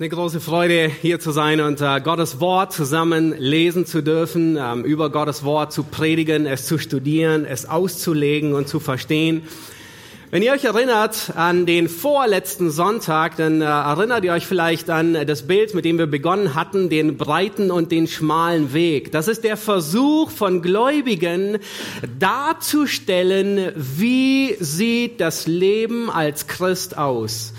Eine große Freude, hier zu sein und äh, Gottes Wort zusammen lesen zu dürfen, ähm, über Gottes Wort zu predigen, es zu studieren, es auszulegen und zu verstehen. Wenn ihr euch erinnert an den vorletzten Sonntag, dann äh, erinnert ihr euch vielleicht an das Bild, mit dem wir begonnen hatten, den breiten und den schmalen Weg. Das ist der Versuch von Gläubigen darzustellen, wie sieht das Leben als Christ aus.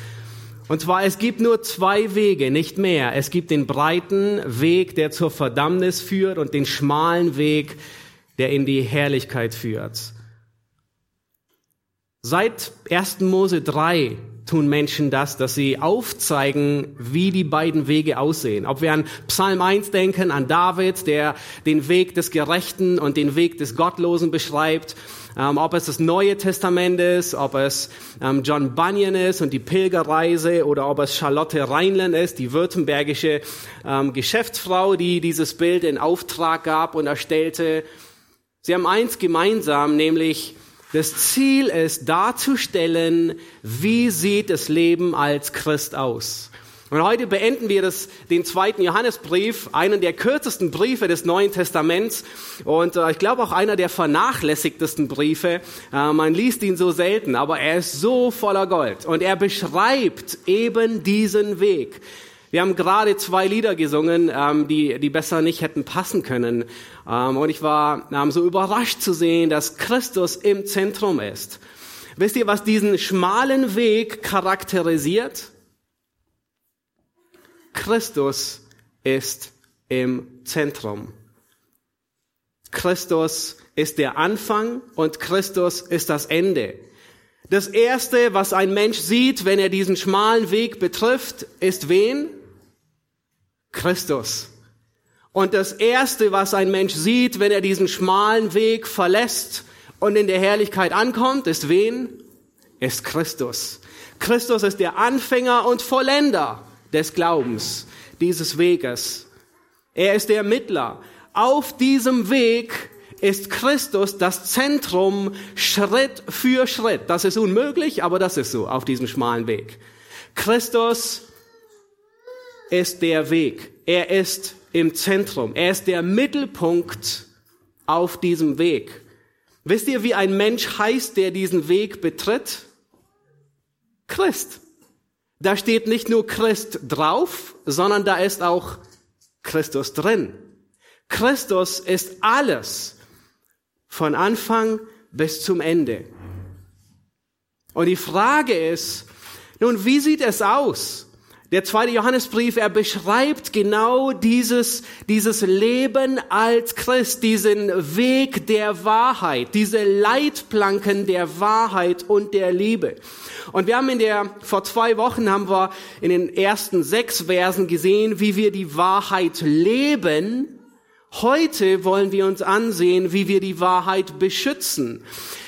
Und zwar, es gibt nur zwei Wege, nicht mehr. Es gibt den breiten Weg, der zur Verdammnis führt und den schmalen Weg, der in die Herrlichkeit führt. Seit 1. Mose 3 tun Menschen das, dass sie aufzeigen, wie die beiden Wege aussehen. Ob wir an Psalm 1 denken, an David, der den Weg des Gerechten und den Weg des Gottlosen beschreibt, ähm, ob es das Neue Testament ist, ob es ähm, John Bunyan ist und die Pilgerreise oder ob es Charlotte Reinland ist, die württembergische ähm, Geschäftsfrau, die dieses Bild in Auftrag gab und erstellte. Sie haben eins gemeinsam, nämlich das Ziel ist darzustellen, wie sieht das Leben als Christ aus. Und heute beenden wir das, den zweiten Johannesbrief, einen der kürzesten Briefe des Neuen Testaments und äh, ich glaube auch einer der vernachlässigtesten Briefe. Äh, man liest ihn so selten, aber er ist so voller Gold und er beschreibt eben diesen Weg. Wir haben gerade zwei Lieder gesungen, ähm, die, die besser nicht hätten passen können. Ähm, und ich war ähm, so überrascht zu sehen, dass Christus im Zentrum ist. Wisst ihr, was diesen schmalen Weg charakterisiert? Christus ist im Zentrum. Christus ist der Anfang und Christus ist das Ende. Das erste, was ein Mensch sieht, wenn er diesen schmalen Weg betrifft, ist wen? Christus. Und das erste, was ein Mensch sieht, wenn er diesen schmalen Weg verlässt und in der Herrlichkeit ankommt, ist wen? Ist Christus. Christus ist der Anfänger und Vollender des Glaubens, dieses Weges. Er ist der Mittler. Auf diesem Weg ist Christus das Zentrum Schritt für Schritt. Das ist unmöglich, aber das ist so auf diesem schmalen Weg. Christus ist der Weg. Er ist im Zentrum. Er ist der Mittelpunkt auf diesem Weg. Wisst ihr, wie ein Mensch heißt, der diesen Weg betritt? Christ. Da steht nicht nur Christ drauf, sondern da ist auch Christus drin. Christus ist alles von Anfang bis zum Ende. Und die Frage ist, nun, wie sieht es aus? Der zweite Johannesbrief, er beschreibt genau dieses, dieses Leben als Christ, diesen Weg der Wahrheit, diese Leitplanken der Wahrheit und der Liebe. Und wir haben in der, vor zwei Wochen haben wir in den ersten sechs Versen gesehen, wie wir die Wahrheit leben. Heute wollen wir uns ansehen, wie wir die Wahrheit beschützen.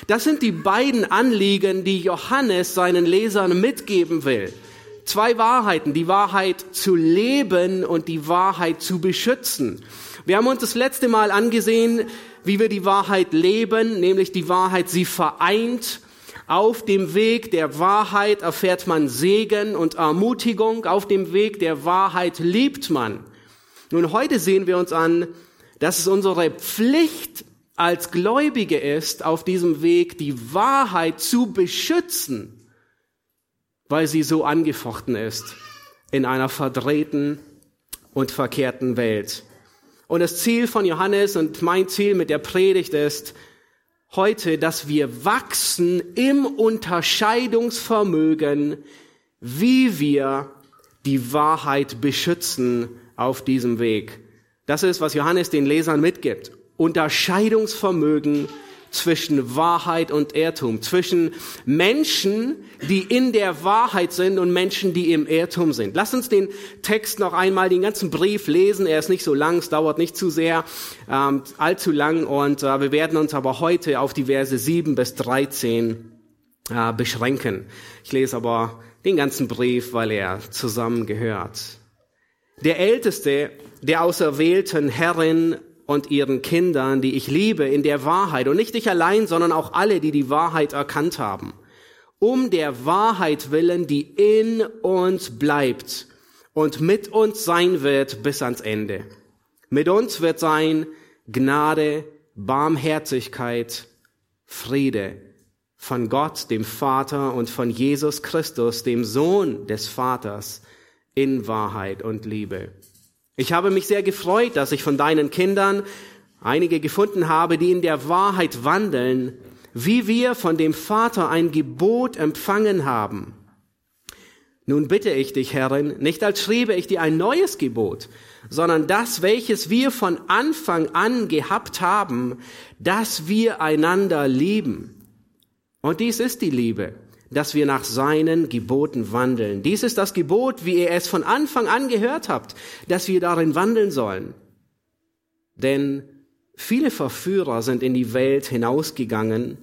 Das sind die beiden Anliegen, die Johannes seinen Lesern mitgeben will zwei Wahrheiten, die Wahrheit zu leben und die Wahrheit zu beschützen. Wir haben uns das letzte Mal angesehen, wie wir die Wahrheit leben, nämlich die Wahrheit sie vereint. Auf dem Weg der Wahrheit erfährt man Segen und Ermutigung. Auf dem Weg der Wahrheit liebt man. Nun, heute sehen wir uns an, dass es unsere Pflicht als Gläubige ist, auf diesem Weg die Wahrheit zu beschützen weil sie so angefochten ist in einer verdrehten und verkehrten Welt. Und das Ziel von Johannes und mein Ziel mit der Predigt ist heute, dass wir wachsen im Unterscheidungsvermögen, wie wir die Wahrheit beschützen auf diesem Weg. Das ist, was Johannes den Lesern mitgibt. Unterscheidungsvermögen zwischen Wahrheit und Irrtum, zwischen Menschen, die in der Wahrheit sind und Menschen, die im Irrtum sind. Lass uns den Text noch einmal, den ganzen Brief lesen. Er ist nicht so lang, es dauert nicht zu sehr, ähm, allzu lang und äh, wir werden uns aber heute auf die Verse 7 bis 13 äh, beschränken. Ich lese aber den ganzen Brief, weil er zusammengehört. Der Älteste der auserwählten Herrin und ihren Kindern, die ich liebe, in der Wahrheit. Und nicht ich allein, sondern auch alle, die die Wahrheit erkannt haben. Um der Wahrheit willen, die in uns bleibt. und mit uns sein wird bis ans Ende. Mit uns wird sein Gnade, Barmherzigkeit, Friede von Gott, dem Vater und von Jesus Christus, dem Sohn des Vaters, in Wahrheit und Liebe. Ich habe mich sehr gefreut, dass ich von deinen Kindern einige gefunden habe, die in der Wahrheit wandeln, wie wir von dem Vater ein Gebot empfangen haben. Nun bitte ich dich, Herrin, nicht als schriebe ich dir ein neues Gebot, sondern das, welches wir von Anfang an gehabt haben, dass wir einander lieben. Und dies ist die Liebe, dass wir nach seinen Geboten wandeln. Dies ist das Gebot, wie ihr es von Anfang an gehört habt, dass wir darin wandeln sollen. Denn viele Verführer sind in die Welt hinausgegangen,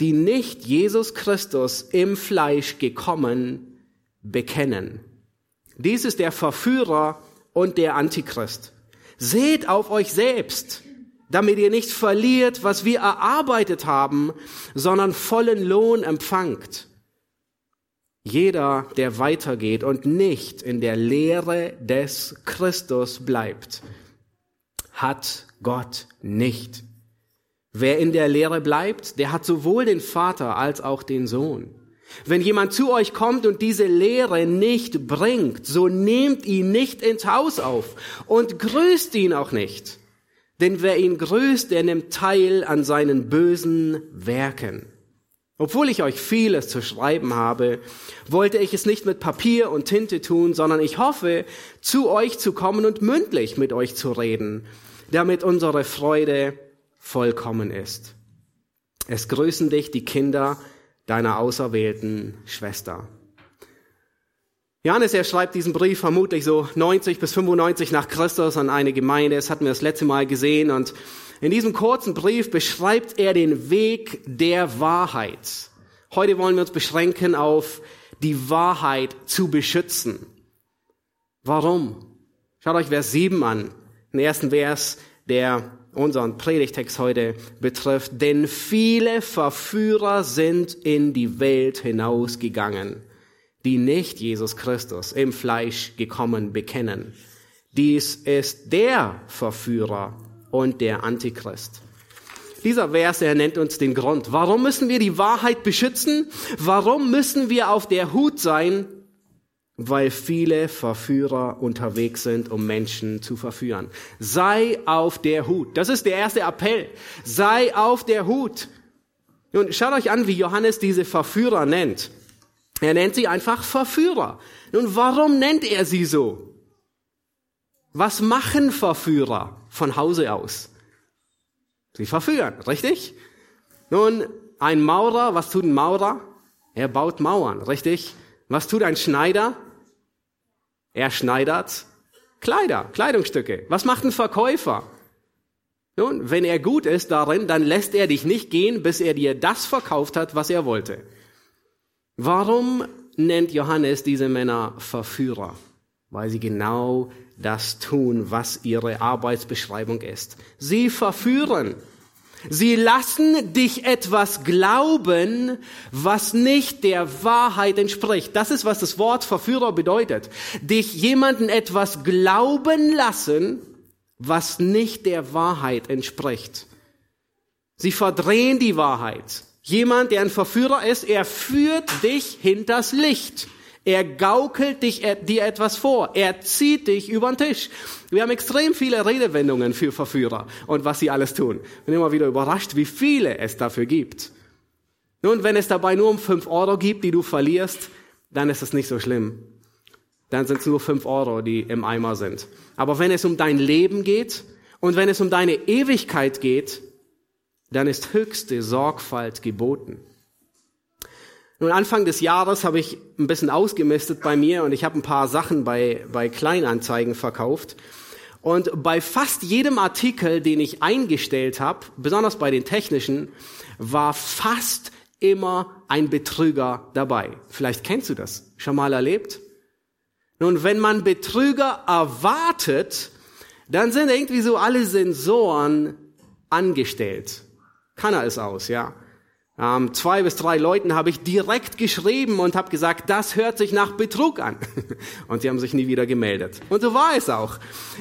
die nicht Jesus Christus im Fleisch gekommen bekennen. Dies ist der Verführer und der Antichrist. Seht auf euch selbst, damit ihr nicht verliert, was wir erarbeitet haben, sondern vollen Lohn empfangt. Jeder, der weitergeht und nicht in der Lehre des Christus bleibt, hat Gott nicht. Wer in der Lehre bleibt, der hat sowohl den Vater als auch den Sohn. Wenn jemand zu euch kommt und diese Lehre nicht bringt, so nehmt ihn nicht ins Haus auf und grüßt ihn auch nicht. Denn wer ihn grüßt, der nimmt teil an seinen bösen Werken. Obwohl ich euch vieles zu schreiben habe, wollte ich es nicht mit Papier und Tinte tun, sondern ich hoffe, zu euch zu kommen und mündlich mit euch zu reden, damit unsere Freude vollkommen ist. Es grüßen dich die Kinder deiner auserwählten Schwester. Johannes, er schreibt diesen Brief vermutlich so 90 bis 95 nach Christus an eine Gemeinde. Das hatten wir das letzte Mal gesehen. Und in diesem kurzen Brief beschreibt er den Weg der Wahrheit. Heute wollen wir uns beschränken auf die Wahrheit zu beschützen. Warum? Schaut euch Vers 7 an. Den ersten Vers, der unseren Predigtext heute betrifft. Denn viele Verführer sind in die Welt hinausgegangen, die nicht Jesus Christus im Fleisch gekommen bekennen. Dies ist der Verführer und der Antichrist. Dieser Vers, er nennt uns den Grund. Warum müssen wir die Wahrheit beschützen? Warum müssen wir auf der Hut sein? weil viele Verführer unterwegs sind, um Menschen zu verführen. Sei auf der Hut. Das ist der erste Appell. Sei auf der Hut. Nun, schaut euch an, wie Johannes diese Verführer nennt. Er nennt sie einfach Verführer. Nun, warum nennt er sie so? Was machen Verführer von Hause aus? Sie verführen, richtig? Nun, ein Maurer, was tut ein Maurer? Er baut Mauern, richtig? Was tut ein Schneider? Er schneidert Kleider, Kleidungsstücke. Was macht ein Verkäufer? Nun, wenn er gut ist darin, dann lässt er dich nicht gehen, bis er dir das verkauft hat, was er wollte. Warum nennt Johannes diese Männer Verführer? Weil sie genau das tun, was ihre Arbeitsbeschreibung ist. Sie verführen. Sie lassen dich etwas glauben, was nicht der Wahrheit entspricht. Das ist, was das Wort Verführer bedeutet. Dich jemanden etwas glauben lassen, was nicht der Wahrheit entspricht. Sie verdrehen die Wahrheit. Jemand, der ein Verführer ist, er führt dich hinters Licht. Er gaukelt dich, dir etwas vor. Er zieht dich über den Tisch. Wir haben extrem viele Redewendungen für Verführer und was sie alles tun. Ich bin immer wieder überrascht, wie viele es dafür gibt. Nun, wenn es dabei nur um fünf Euro gibt, die du verlierst, dann ist es nicht so schlimm. Dann sind es nur fünf Euro, die im Eimer sind. Aber wenn es um dein Leben geht und wenn es um deine Ewigkeit geht, dann ist höchste Sorgfalt geboten. Nun, Anfang des Jahres habe ich ein bisschen ausgemistet bei mir und ich habe ein paar Sachen bei, bei Kleinanzeigen verkauft. Und bei fast jedem Artikel, den ich eingestellt habe, besonders bei den technischen, war fast immer ein Betrüger dabei. Vielleicht kennst du das, schon mal erlebt? Nun, wenn man Betrüger erwartet, dann sind irgendwie so alle Sensoren angestellt. Kann er es aus, ja. Ähm, zwei bis drei Leuten habe ich direkt geschrieben und habe gesagt, das hört sich nach Betrug an. Und sie haben sich nie wieder gemeldet. Und so war es auch.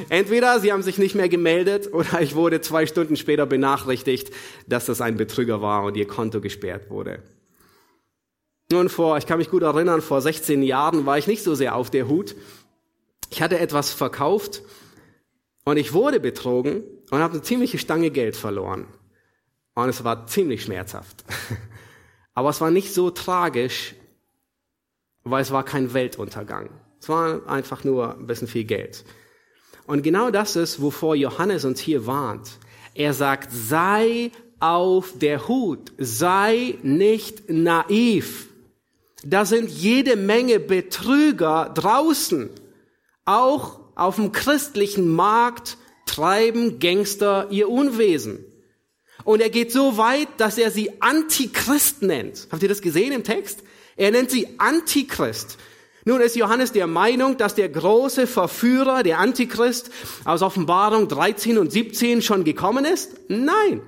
Entweder sie haben sich nicht mehr gemeldet oder ich wurde zwei Stunden später benachrichtigt, dass das ein Betrüger war und ihr Konto gesperrt wurde. Nun vor, ich kann mich gut erinnern, vor 16 Jahren war ich nicht so sehr auf der Hut. Ich hatte etwas verkauft und ich wurde betrogen und habe eine ziemliche Stange Geld verloren. Und es war ziemlich schmerzhaft. Aber es war nicht so tragisch, weil es war kein Weltuntergang. Es war einfach nur ein bisschen viel Geld. Und genau das ist, wovor Johannes uns hier warnt. Er sagt, sei auf der Hut, sei nicht naiv. Da sind jede Menge Betrüger draußen. Auch auf dem christlichen Markt treiben Gangster ihr Unwesen. Und er geht so weit, dass er sie Antichrist nennt. Habt ihr das gesehen im Text? Er nennt sie Antichrist. Nun ist Johannes der Meinung, dass der große Verführer, der Antichrist, aus Offenbarung 13 und 17 schon gekommen ist? Nein.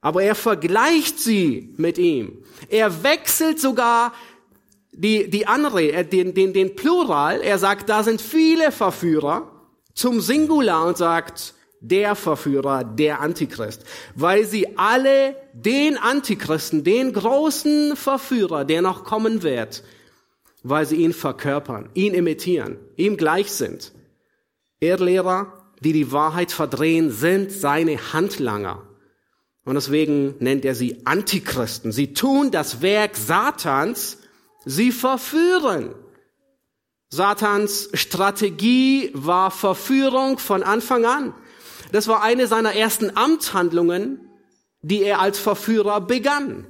Aber er vergleicht sie mit ihm. Er wechselt sogar die, die andere, den, den, den Plural. Er sagt, da sind viele Verführer zum Singular und sagt, der Verführer, der Antichrist, weil sie alle den Antichristen, den großen Verführer, der noch kommen wird, weil sie ihn verkörpern, ihn imitieren, ihm gleich sind. Irrlehrer, die die Wahrheit verdrehen, sind seine Handlanger. Und deswegen nennt er sie Antichristen. Sie tun das Werk Satans, sie verführen. Satans Strategie war Verführung von Anfang an. Das war eine seiner ersten Amtshandlungen, die er als Verführer begann.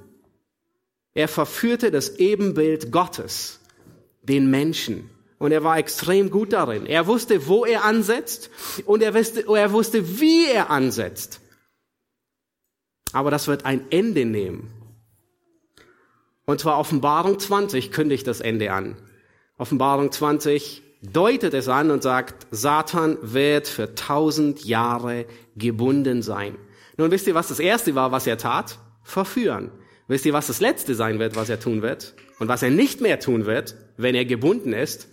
Er verführte das Ebenbild Gottes, den Menschen. Und er war extrem gut darin. Er wusste, wo er ansetzt und er wusste, er wusste, wie er ansetzt. Aber das wird ein Ende nehmen. Und zwar Offenbarung 20 kündigt das Ende an. Offenbarung 20, deutet es an und sagt, Satan wird für tausend Jahre gebunden sein. Nun wisst ihr, was das erste war, was er tat? Verführen. Wisst ihr, was das letzte sein wird, was er tun wird? Und was er nicht mehr tun wird, wenn er gebunden ist?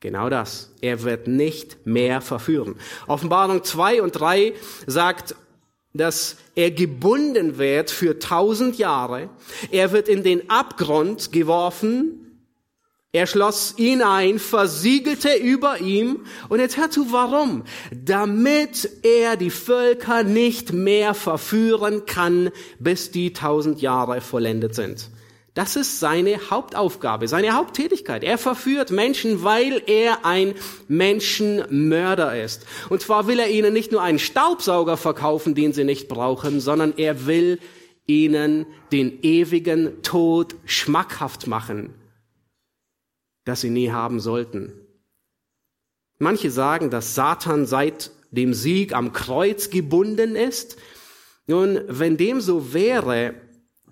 Genau das. Er wird nicht mehr verführen. Offenbarung 2 und 3 sagt, dass er gebunden wird für tausend Jahre. Er wird in den Abgrund geworfen er schloss ihn ein, versiegelte über ihm und jetzt hör zu, warum? Damit er die Völker nicht mehr verführen kann, bis die tausend Jahre vollendet sind. Das ist seine Hauptaufgabe, seine Haupttätigkeit. Er verführt Menschen, weil er ein Menschenmörder ist. Und zwar will er ihnen nicht nur einen Staubsauger verkaufen, den sie nicht brauchen, sondern er will ihnen den ewigen Tod schmackhaft machen das sie nie haben sollten. Manche sagen, dass Satan seit dem Sieg am Kreuz gebunden ist. Nun, wenn dem so wäre,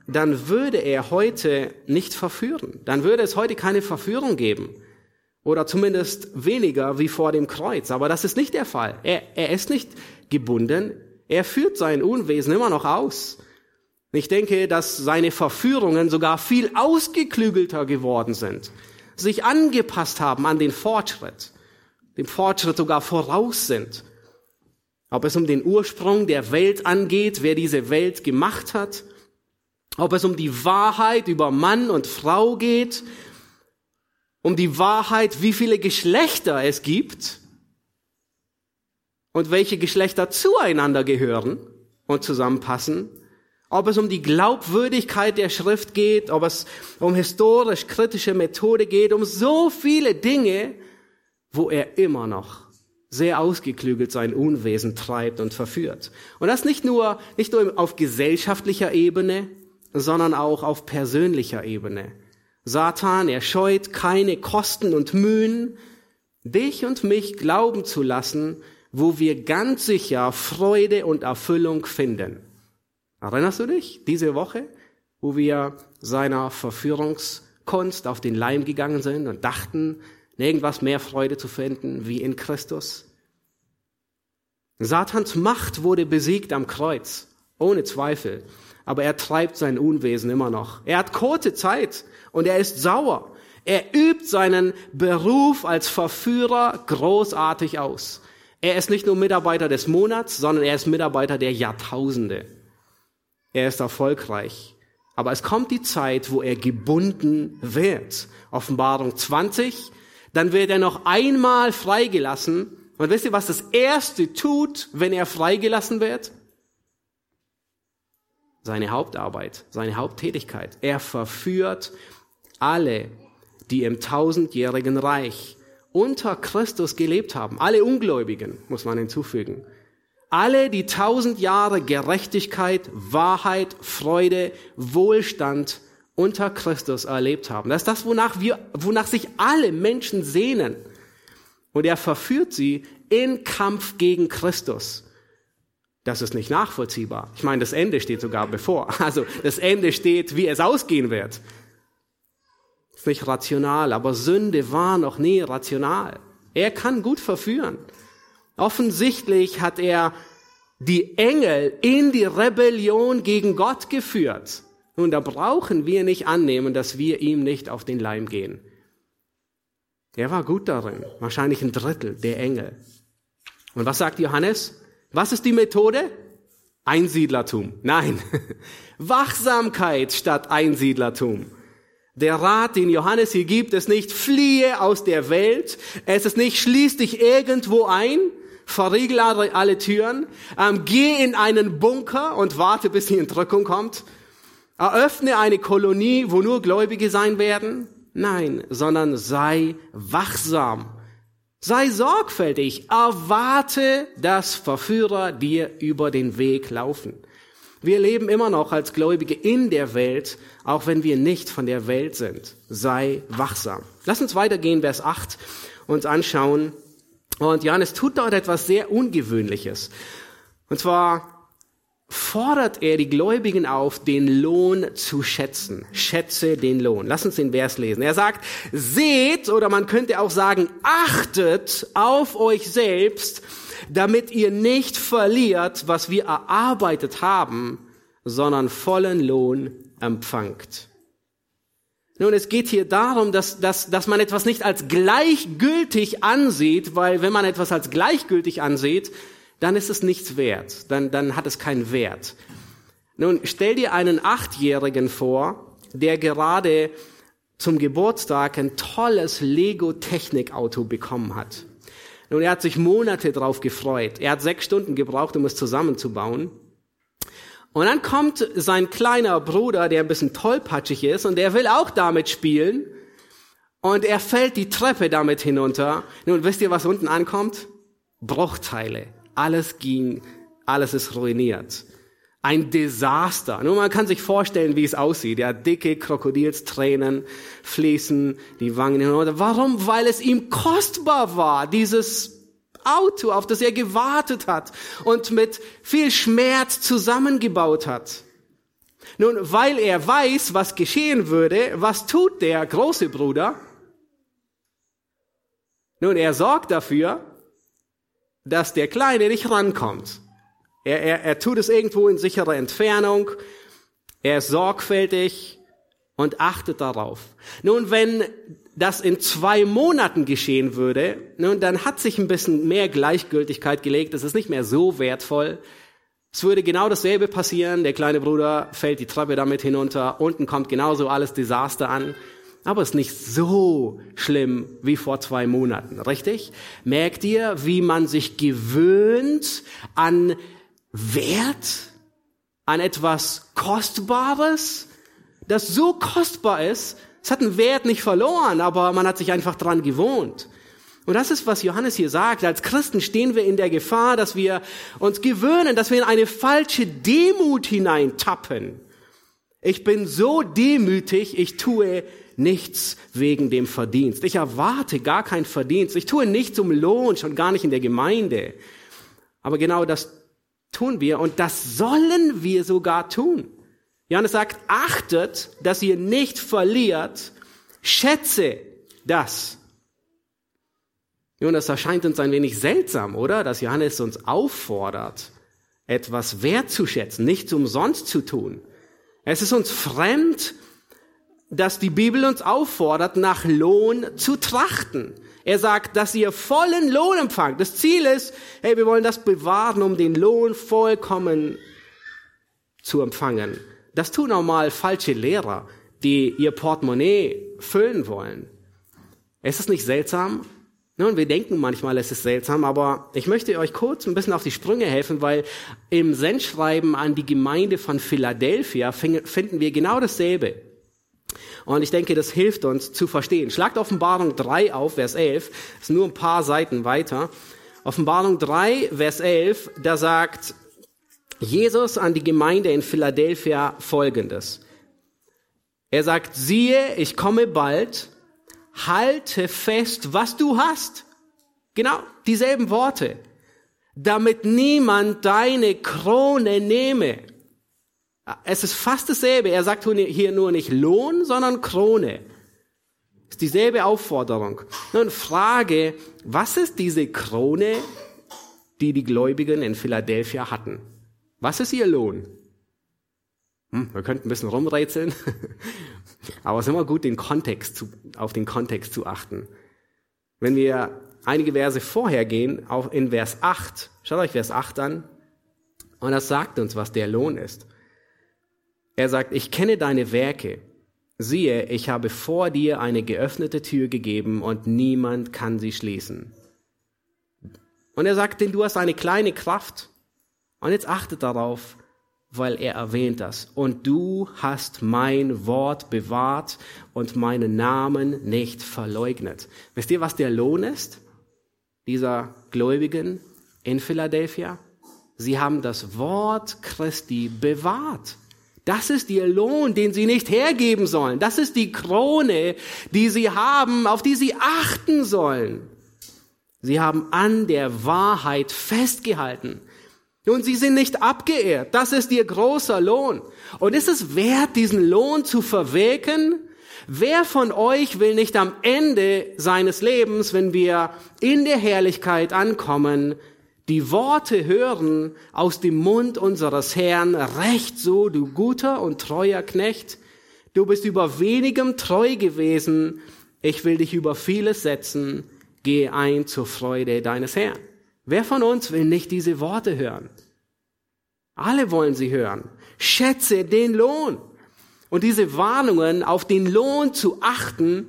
dann würde er heute nicht verführen. Dann würde es heute keine Verführung geben. Oder zumindest weniger wie vor dem Kreuz. Aber das ist nicht der Fall. Er, er ist nicht gebunden. Er führt sein Unwesen immer noch aus. Ich denke, dass seine Verführungen sogar viel ausgeklügelter geworden sind sich angepasst haben an den Fortschritt, dem Fortschritt sogar voraus sind. Ob es um den Ursprung der Welt angeht, wer diese Welt gemacht hat, ob es um die Wahrheit über Mann und Frau geht, um die Wahrheit, wie viele Geschlechter es gibt und welche Geschlechter zueinander gehören und zusammenpassen, ob es um die Glaubwürdigkeit der Schrift geht, ob es um historisch kritische Methode geht, um so viele Dinge, wo er immer noch sehr ausgeklügelt sein Unwesen treibt und verführt. Und das nicht nur, nicht nur auf gesellschaftlicher Ebene, sondern auch auf persönlicher Ebene. Satan, er scheut keine Kosten und Mühen, dich und mich glauben zu lassen, wo wir ganz sicher Freude und Erfüllung finden. Erinnerst du dich diese Woche, wo wir seiner Verführungskunst auf den Leim gegangen sind und dachten, irgendwas mehr Freude zu finden wie in Christus? Satans Macht wurde besiegt am Kreuz. Ohne Zweifel. Aber er treibt sein Unwesen immer noch. Er hat kurze Zeit und er ist sauer. Er übt seinen Beruf als Verführer großartig aus. Er ist nicht nur Mitarbeiter des Monats, sondern er ist Mitarbeiter der Jahrtausende. Er ist erfolgreich. Aber es kommt die Zeit, wo er gebunden wird. Offenbarung 20. Dann wird er noch einmal freigelassen. Und wisst ihr, was das Erste tut, wenn er freigelassen wird? Seine Hauptarbeit, seine Haupttätigkeit. Er verführt alle, die im tausendjährigen Reich unter Christus gelebt haben. Alle Ungläubigen, muss man hinzufügen. Alle, die tausend Jahre Gerechtigkeit, Wahrheit, Freude, Wohlstand unter Christus erlebt haben. Das ist das, wonach wir, wonach sich alle Menschen sehnen. Und er verführt sie in Kampf gegen Christus. Das ist nicht nachvollziehbar. Ich meine, das Ende steht sogar bevor. Also das Ende steht, wie es ausgehen wird. Ist nicht rational, aber Sünde war noch nie rational. Er kann gut verführen. Offensichtlich hat er die Engel in die Rebellion gegen Gott geführt. Nun, da brauchen wir nicht annehmen, dass wir ihm nicht auf den Leim gehen. Er war gut darin, wahrscheinlich ein Drittel der Engel. Und was sagt Johannes? Was ist die Methode? Einsiedlertum. Nein, Wachsamkeit statt Einsiedlertum. Der Rat, den Johannes hier gibt, ist nicht fliehe aus der Welt. Es ist nicht schließ dich irgendwo ein, verriegel alle Türen, ähm, geh in einen Bunker und warte, bis die Entrückung kommt. Eröffne eine Kolonie, wo nur Gläubige sein werden. Nein, sondern sei wachsam. Sei sorgfältig. Erwarte, dass Verführer dir über den Weg laufen. Wir leben immer noch als Gläubige in der Welt, auch wenn wir nicht von der Welt sind. Sei wachsam. Lass uns weitergehen, Vers 8, uns anschauen. Und Johannes tut dort etwas sehr Ungewöhnliches. Und zwar fordert er die Gläubigen auf, den Lohn zu schätzen. Schätze den Lohn. Lass uns den Vers lesen. Er sagt, seht, oder man könnte auch sagen, achtet auf euch selbst, damit ihr nicht verliert, was wir erarbeitet haben, sondern vollen Lohn empfangt. Nun, es geht hier darum, dass, dass, dass man etwas nicht als gleichgültig ansieht, weil wenn man etwas als gleichgültig ansieht, dann ist es nichts wert, dann, dann hat es keinen Wert. Nun, stell dir einen Achtjährigen vor, der gerade zum Geburtstag ein tolles Lego-Technikauto bekommen hat. Und er hat sich Monate drauf gefreut. Er hat sechs Stunden gebraucht, um es zusammenzubauen. Und dann kommt sein kleiner Bruder, der ein bisschen tollpatschig ist, und der will auch damit spielen. Und er fällt die Treppe damit hinunter. Nun, wisst ihr, was unten ankommt? Bruchteile. Alles ging, alles ist ruiniert. Ein Desaster. Nur man kann sich vorstellen, wie es aussieht. Ja, dicke Krokodilstränen fließen die Wangen hinunter. Warum? Weil es ihm kostbar war, dieses Auto, auf das er gewartet hat und mit viel Schmerz zusammengebaut hat. Nun, weil er weiß, was geschehen würde, was tut der große Bruder? Nun, er sorgt dafür, dass der Kleine nicht rankommt. Er, er, er tut es irgendwo in sicherer Entfernung. Er ist sorgfältig und achtet darauf. Nun, wenn das in zwei Monaten geschehen würde, nun, dann hat sich ein bisschen mehr Gleichgültigkeit gelegt. Es ist nicht mehr so wertvoll. Es würde genau dasselbe passieren. Der kleine Bruder fällt die Treppe damit hinunter. Unten kommt genauso alles Desaster an. Aber es ist nicht so schlimm wie vor zwei Monaten, richtig? Merkt ihr, wie man sich gewöhnt an Wert an etwas Kostbares, das so kostbar ist, es hat einen Wert nicht verloren, aber man hat sich einfach dran gewohnt. Und das ist, was Johannes hier sagt. Als Christen stehen wir in der Gefahr, dass wir uns gewöhnen, dass wir in eine falsche Demut hineintappen. Ich bin so demütig, ich tue nichts wegen dem Verdienst. Ich erwarte gar keinen Verdienst. Ich tue nichts um Lohn, schon gar nicht in der Gemeinde. Aber genau das tun wir und das sollen wir sogar tun. Johannes sagt, achtet, dass ihr nicht verliert, schätze das. Nun, das erscheint uns ein wenig seltsam, oder? Dass Johannes uns auffordert, etwas wertzuschätzen, nichts umsonst zu tun. Es ist uns fremd, dass die Bibel uns auffordert, nach Lohn zu trachten. Er sagt, dass ihr vollen Lohn empfangt. Das Ziel ist, hey, wir wollen das bewahren, um den Lohn vollkommen zu empfangen. Das tun auch mal falsche Lehrer, die ihr Portemonnaie füllen wollen. Ist es nicht seltsam? Nun, wir denken manchmal, es ist seltsam, aber ich möchte euch kurz ein bisschen auf die Sprünge helfen, weil im Sendschreiben an die Gemeinde von Philadelphia finden wir genau dasselbe. Und ich denke, das hilft uns zu verstehen. Schlagt Offenbarung 3 auf, Vers 11. Das ist nur ein paar Seiten weiter. Offenbarung 3, Vers 11, da sagt Jesus an die Gemeinde in Philadelphia Folgendes. Er sagt, siehe, ich komme bald, halte fest, was du hast. Genau, dieselben Worte. Damit niemand deine Krone nehme. Es ist fast dasselbe. Er sagt hier nur nicht Lohn, sondern Krone. Ist dieselbe Aufforderung. Nun Frage, was ist diese Krone, die die Gläubigen in Philadelphia hatten? Was ist ihr Lohn? Hm, wir könnten ein bisschen rumrätseln, aber es ist immer gut, den Kontext zu, auf den Kontext zu achten. Wenn wir einige Verse vorher gehen, auch in Vers 8, schaut euch Vers 8 an, und das sagt uns, was der Lohn ist. Er sagt, ich kenne deine Werke. Siehe, ich habe vor dir eine geöffnete Tür gegeben und niemand kann sie schließen. Und er sagt, denn du hast eine kleine Kraft. Und jetzt achtet darauf, weil er erwähnt das. Und du hast mein Wort bewahrt und meinen Namen nicht verleugnet. Wisst ihr, was der Lohn ist? Dieser Gläubigen in Philadelphia? Sie haben das Wort Christi bewahrt. Das ist ihr Lohn, den sie nicht hergeben sollen. Das ist die Krone, die sie haben, auf die sie achten sollen. Sie haben an der Wahrheit festgehalten. Und sie sind nicht abgeehrt. Das ist ihr großer Lohn. Und ist es wert, diesen Lohn zu verwirken? Wer von euch will nicht am Ende seines Lebens, wenn wir in der Herrlichkeit ankommen, die Worte hören aus dem Mund unseres Herrn, recht so, du guter und treuer Knecht, du bist über wenigem treu gewesen, ich will dich über vieles setzen, geh ein zur Freude deines Herrn. Wer von uns will nicht diese Worte hören? Alle wollen sie hören. Schätze den Lohn. Und diese Warnungen, auf den Lohn zu achten,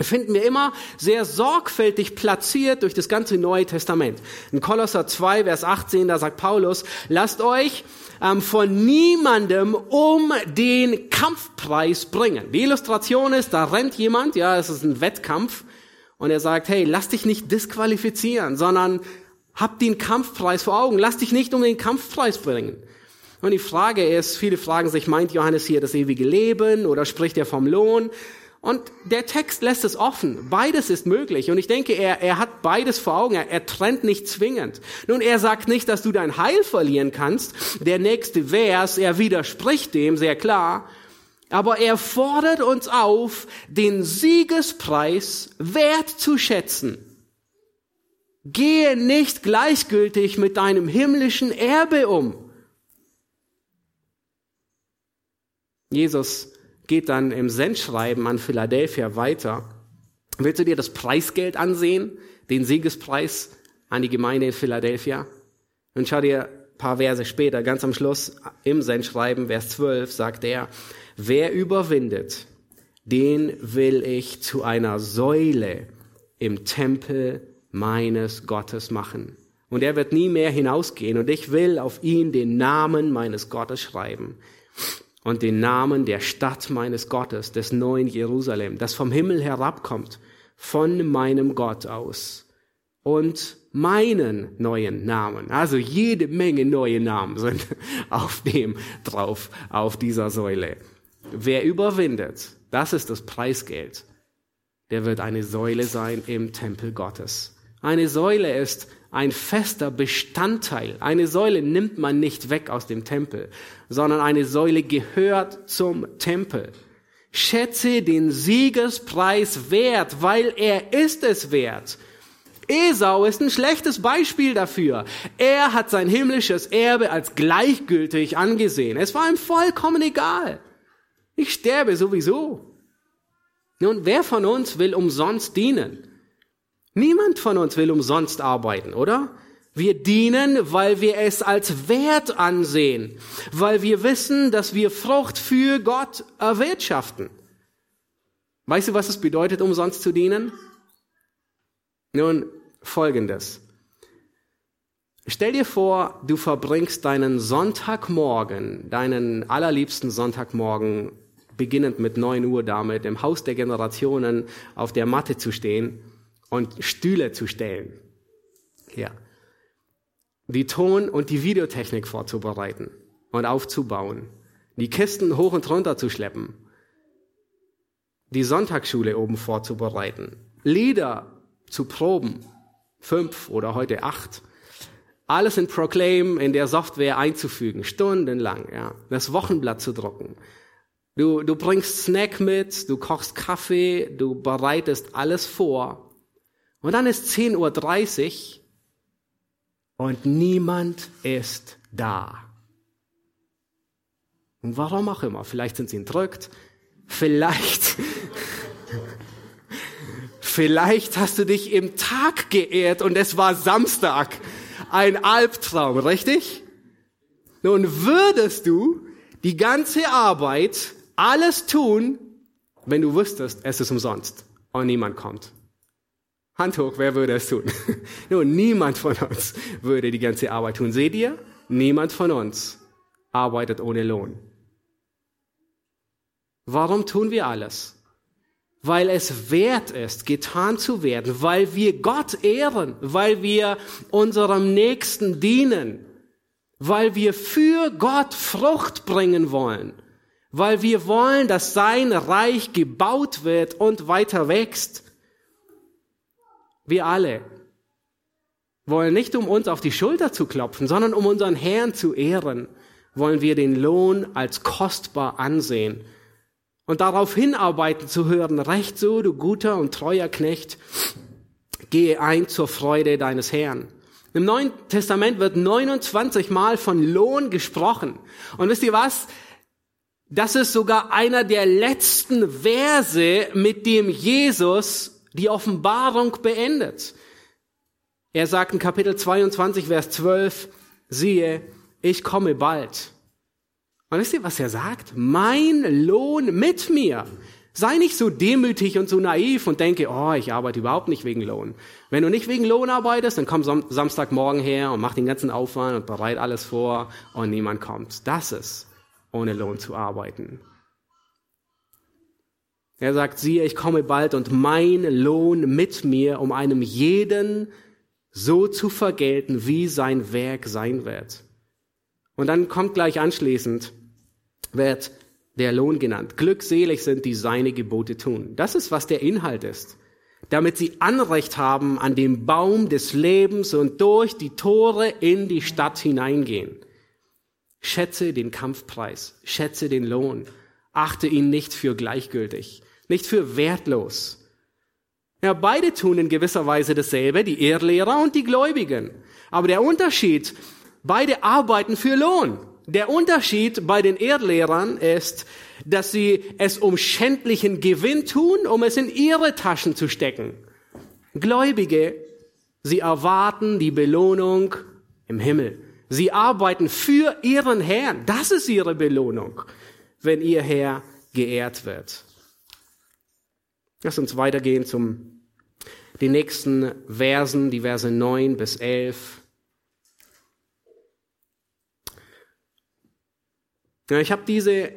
finden wir immer sehr sorgfältig platziert durch das ganze Neue Testament. In Kolosser 2, Vers 18, da sagt Paulus, lasst euch ähm, von niemandem um den Kampfpreis bringen. Die Illustration ist, da rennt jemand, ja, es ist ein Wettkampf, und er sagt, hey, lass dich nicht disqualifizieren, sondern hab den Kampfpreis vor Augen, lass dich nicht um den Kampfpreis bringen. Und die Frage ist, viele fragen sich, meint Johannes hier das ewige Leben oder spricht er vom Lohn? Und der Text lässt es offen. Beides ist möglich. Und ich denke, er, er hat beides vor Augen. Er, er trennt nicht zwingend. Nun, er sagt nicht, dass du dein Heil verlieren kannst. Der nächste Vers, er widerspricht dem sehr klar. Aber er fordert uns auf, den Siegespreis wertzuschätzen. Gehe nicht gleichgültig mit deinem himmlischen Erbe um. Jesus geht dann im Sendschreiben an Philadelphia weiter. Willst du dir das Preisgeld ansehen, den Siegespreis an die Gemeinde in Philadelphia? Und schau dir ein paar Verse später, ganz am Schluss im Sendschreiben, Vers 12, sagt er, wer überwindet, den will ich zu einer Säule im Tempel meines Gottes machen. Und er wird nie mehr hinausgehen. Und ich will auf ihn den Namen meines Gottes schreiben und den Namen der Stadt meines Gottes, des neuen Jerusalem, das vom Himmel herabkommt, von meinem Gott aus. Und meinen neuen Namen. Also jede Menge neue Namen sind auf dem drauf, auf dieser Säule. Wer überwindet, das ist das Preisgeld. Der wird eine Säule sein im Tempel Gottes. Eine Säule ist ein fester Bestandteil. Eine Säule nimmt man nicht weg aus dem Tempel, sondern eine Säule gehört zum Tempel. Schätze den Siegespreis wert, weil er ist es wert. Esau ist ein schlechtes Beispiel dafür. Er hat sein himmlisches Erbe als gleichgültig angesehen. Es war ihm vollkommen egal. Ich sterbe sowieso. Nun, wer von uns will umsonst dienen? Niemand von uns will umsonst arbeiten, oder? Wir dienen, weil wir es als wert ansehen, weil wir wissen, dass wir Frucht für Gott erwirtschaften. Weißt du, was es bedeutet, umsonst zu dienen? Nun, folgendes. Stell dir vor, du verbringst deinen Sonntagmorgen, deinen allerliebsten Sonntagmorgen, beginnend mit neun Uhr damit, im Haus der Generationen auf der Matte zu stehen und Stühle zu stellen. Ja. Die Ton- und die Videotechnik vorzubereiten und aufzubauen, die Kisten hoch und runter zu schleppen, die Sonntagsschule oben vorzubereiten, Lieder zu proben, fünf oder heute acht, alles in Proclaim in der Software einzufügen, stundenlang, ja, das Wochenblatt zu drucken. Du, du bringst Snack mit, du kochst Kaffee, du bereitest alles vor. Und dann ist 10.30 Uhr und niemand ist da. Und warum auch immer, vielleicht sind sie entrückt, vielleicht, vielleicht hast du dich im Tag geehrt und es war Samstag, ein Albtraum, richtig? Nun würdest du die ganze Arbeit, alles tun, wenn du wüsstest, es ist umsonst und niemand kommt. Hand hoch, wer würde es tun? Nun, niemand von uns würde die ganze Arbeit tun. Seht ihr? Niemand von uns arbeitet ohne Lohn. Warum tun wir alles? Weil es wert ist, getan zu werden, weil wir Gott ehren, weil wir unserem Nächsten dienen, weil wir für Gott Frucht bringen wollen, weil wir wollen, dass sein Reich gebaut wird und weiter wächst. Wir alle wollen nicht, um uns auf die Schulter zu klopfen, sondern um unseren Herrn zu ehren, wollen wir den Lohn als kostbar ansehen und darauf hinarbeiten zu hören, recht so, du guter und treuer Knecht, gehe ein zur Freude deines Herrn. Im Neuen Testament wird 29 Mal von Lohn gesprochen. Und wisst ihr was? Das ist sogar einer der letzten Verse, mit dem Jesus die Offenbarung beendet. Er sagt in Kapitel 22, Vers 12, siehe, ich komme bald. Und wisst ihr, was er sagt? Mein Lohn mit mir. Sei nicht so demütig und so naiv und denke, oh, ich arbeite überhaupt nicht wegen Lohn. Wenn du nicht wegen Lohn arbeitest, dann komm Samstagmorgen her und mach den ganzen Aufwand und bereit alles vor und niemand kommt. Das ist, ohne Lohn zu arbeiten. Er sagt, siehe, ich komme bald und mein Lohn mit mir, um einem jeden so zu vergelten, wie sein Werk sein wird. Und dann kommt gleich anschließend, wird der Lohn genannt. Glückselig sind, die seine Gebote tun. Das ist, was der Inhalt ist. Damit sie Anrecht haben an dem Baum des Lebens und durch die Tore in die Stadt hineingehen. Schätze den Kampfpreis, schätze den Lohn, achte ihn nicht für gleichgültig nicht für wertlos. Ja, beide tun in gewisser Weise dasselbe, die Ehrlehrer und die Gläubigen. Aber der Unterschied, beide arbeiten für Lohn. Der Unterschied bei den Erdlehrern ist, dass sie es um schändlichen Gewinn tun, um es in ihre Taschen zu stecken. Gläubige, sie erwarten die Belohnung im Himmel. Sie arbeiten für ihren Herrn. Das ist ihre Belohnung, wenn ihr Herr geehrt wird. Lass uns weitergehen zum den nächsten Versen, die Verse 9 bis 11. Ja, ich habe diese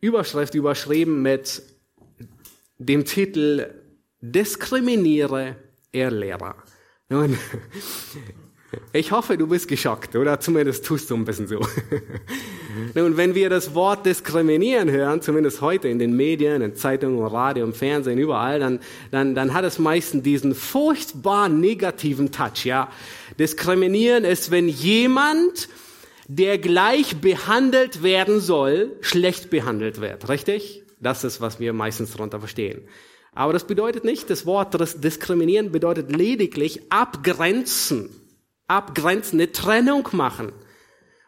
Überschrift überschrieben mit dem Titel Diskriminiere Erlehrer. Nun, ich hoffe, du bist geschockt, oder zumindest tust du ein bisschen so. Nun, wenn wir das Wort diskriminieren hören, zumindest heute in den Medien, in Zeitungen, Radio, im Fernsehen, überall, dann, dann, dann hat es meistens diesen furchtbar negativen Touch, ja. Diskriminieren ist, wenn jemand, der gleich behandelt werden soll, schlecht behandelt wird, richtig? Das ist, was wir meistens darunter verstehen. Aber das bedeutet nicht, das Wort diskriminieren bedeutet lediglich abgrenzen, abgrenzen, eine Trennung machen.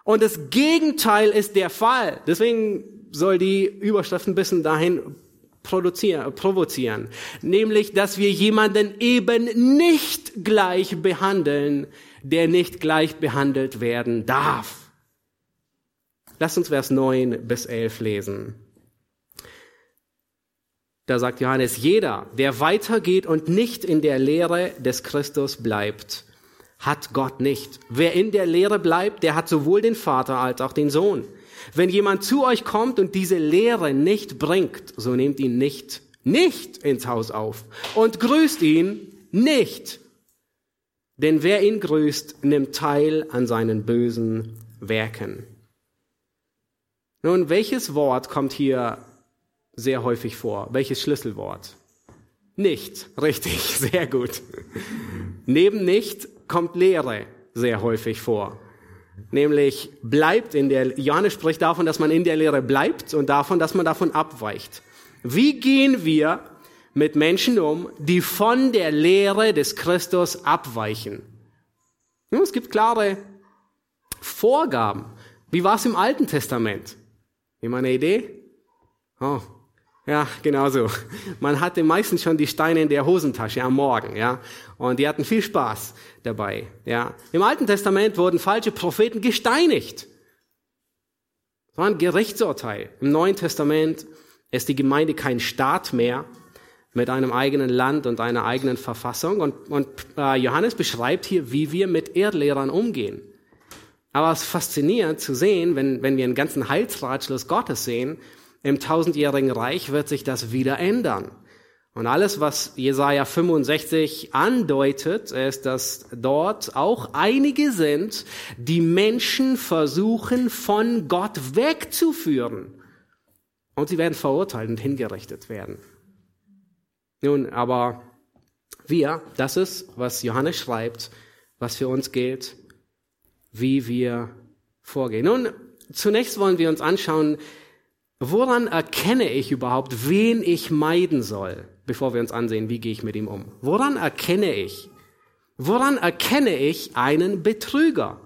Und das Gegenteil ist der Fall. Deswegen soll die Überschrift ein bisschen dahin provozieren. Nämlich, dass wir jemanden eben nicht gleich behandeln, der nicht gleich behandelt werden darf. Lass uns Vers 9 bis 11 lesen. Da sagt Johannes, jeder, der weitergeht und nicht in der Lehre des Christus bleibt, hat Gott nicht. Wer in der Lehre bleibt, der hat sowohl den Vater als auch den Sohn. Wenn jemand zu euch kommt und diese Lehre nicht bringt, so nehmt ihn nicht, nicht ins Haus auf und grüßt ihn nicht. Denn wer ihn grüßt, nimmt teil an seinen bösen Werken. Nun, welches Wort kommt hier sehr häufig vor? Welches Schlüsselwort? Nicht, richtig, sehr gut. Neben nicht kommt Lehre sehr häufig vor. Nämlich bleibt in der, Johannes spricht davon, dass man in der Lehre bleibt und davon, dass man davon abweicht. Wie gehen wir mit Menschen um, die von der Lehre des Christus abweichen? Es gibt klare Vorgaben. Wie war es im Alten Testament? Immer eine Idee? Oh, ja, genau so. Man hatte meistens schon die Steine in der Hosentasche am Morgen, ja. Und die hatten viel Spaß dabei, ja. Im Alten Testament wurden falsche Propheten gesteinigt. Das war ein Gerichtsurteil. Im Neuen Testament ist die Gemeinde kein Staat mehr mit einem eigenen Land und einer eigenen Verfassung. Und, und äh, Johannes beschreibt hier, wie wir mit Erdlehrern umgehen. Aber es ist faszinierend zu sehen, wenn, wenn wir einen ganzen Heilsratschluss Gottes sehen, im tausendjährigen Reich wird sich das wieder ändern. Und alles, was Jesaja 65 andeutet, ist, dass dort auch einige sind, die Menschen versuchen, von Gott wegzuführen. Und sie werden verurteilt und hingerichtet werden. Nun, aber wir, das ist, was Johannes schreibt, was für uns gilt, wie wir vorgehen. Nun, zunächst wollen wir uns anschauen, Woran erkenne ich überhaupt, wen ich meiden soll, bevor wir uns ansehen, wie gehe ich mit ihm um? Woran erkenne ich? Woran erkenne ich einen Betrüger?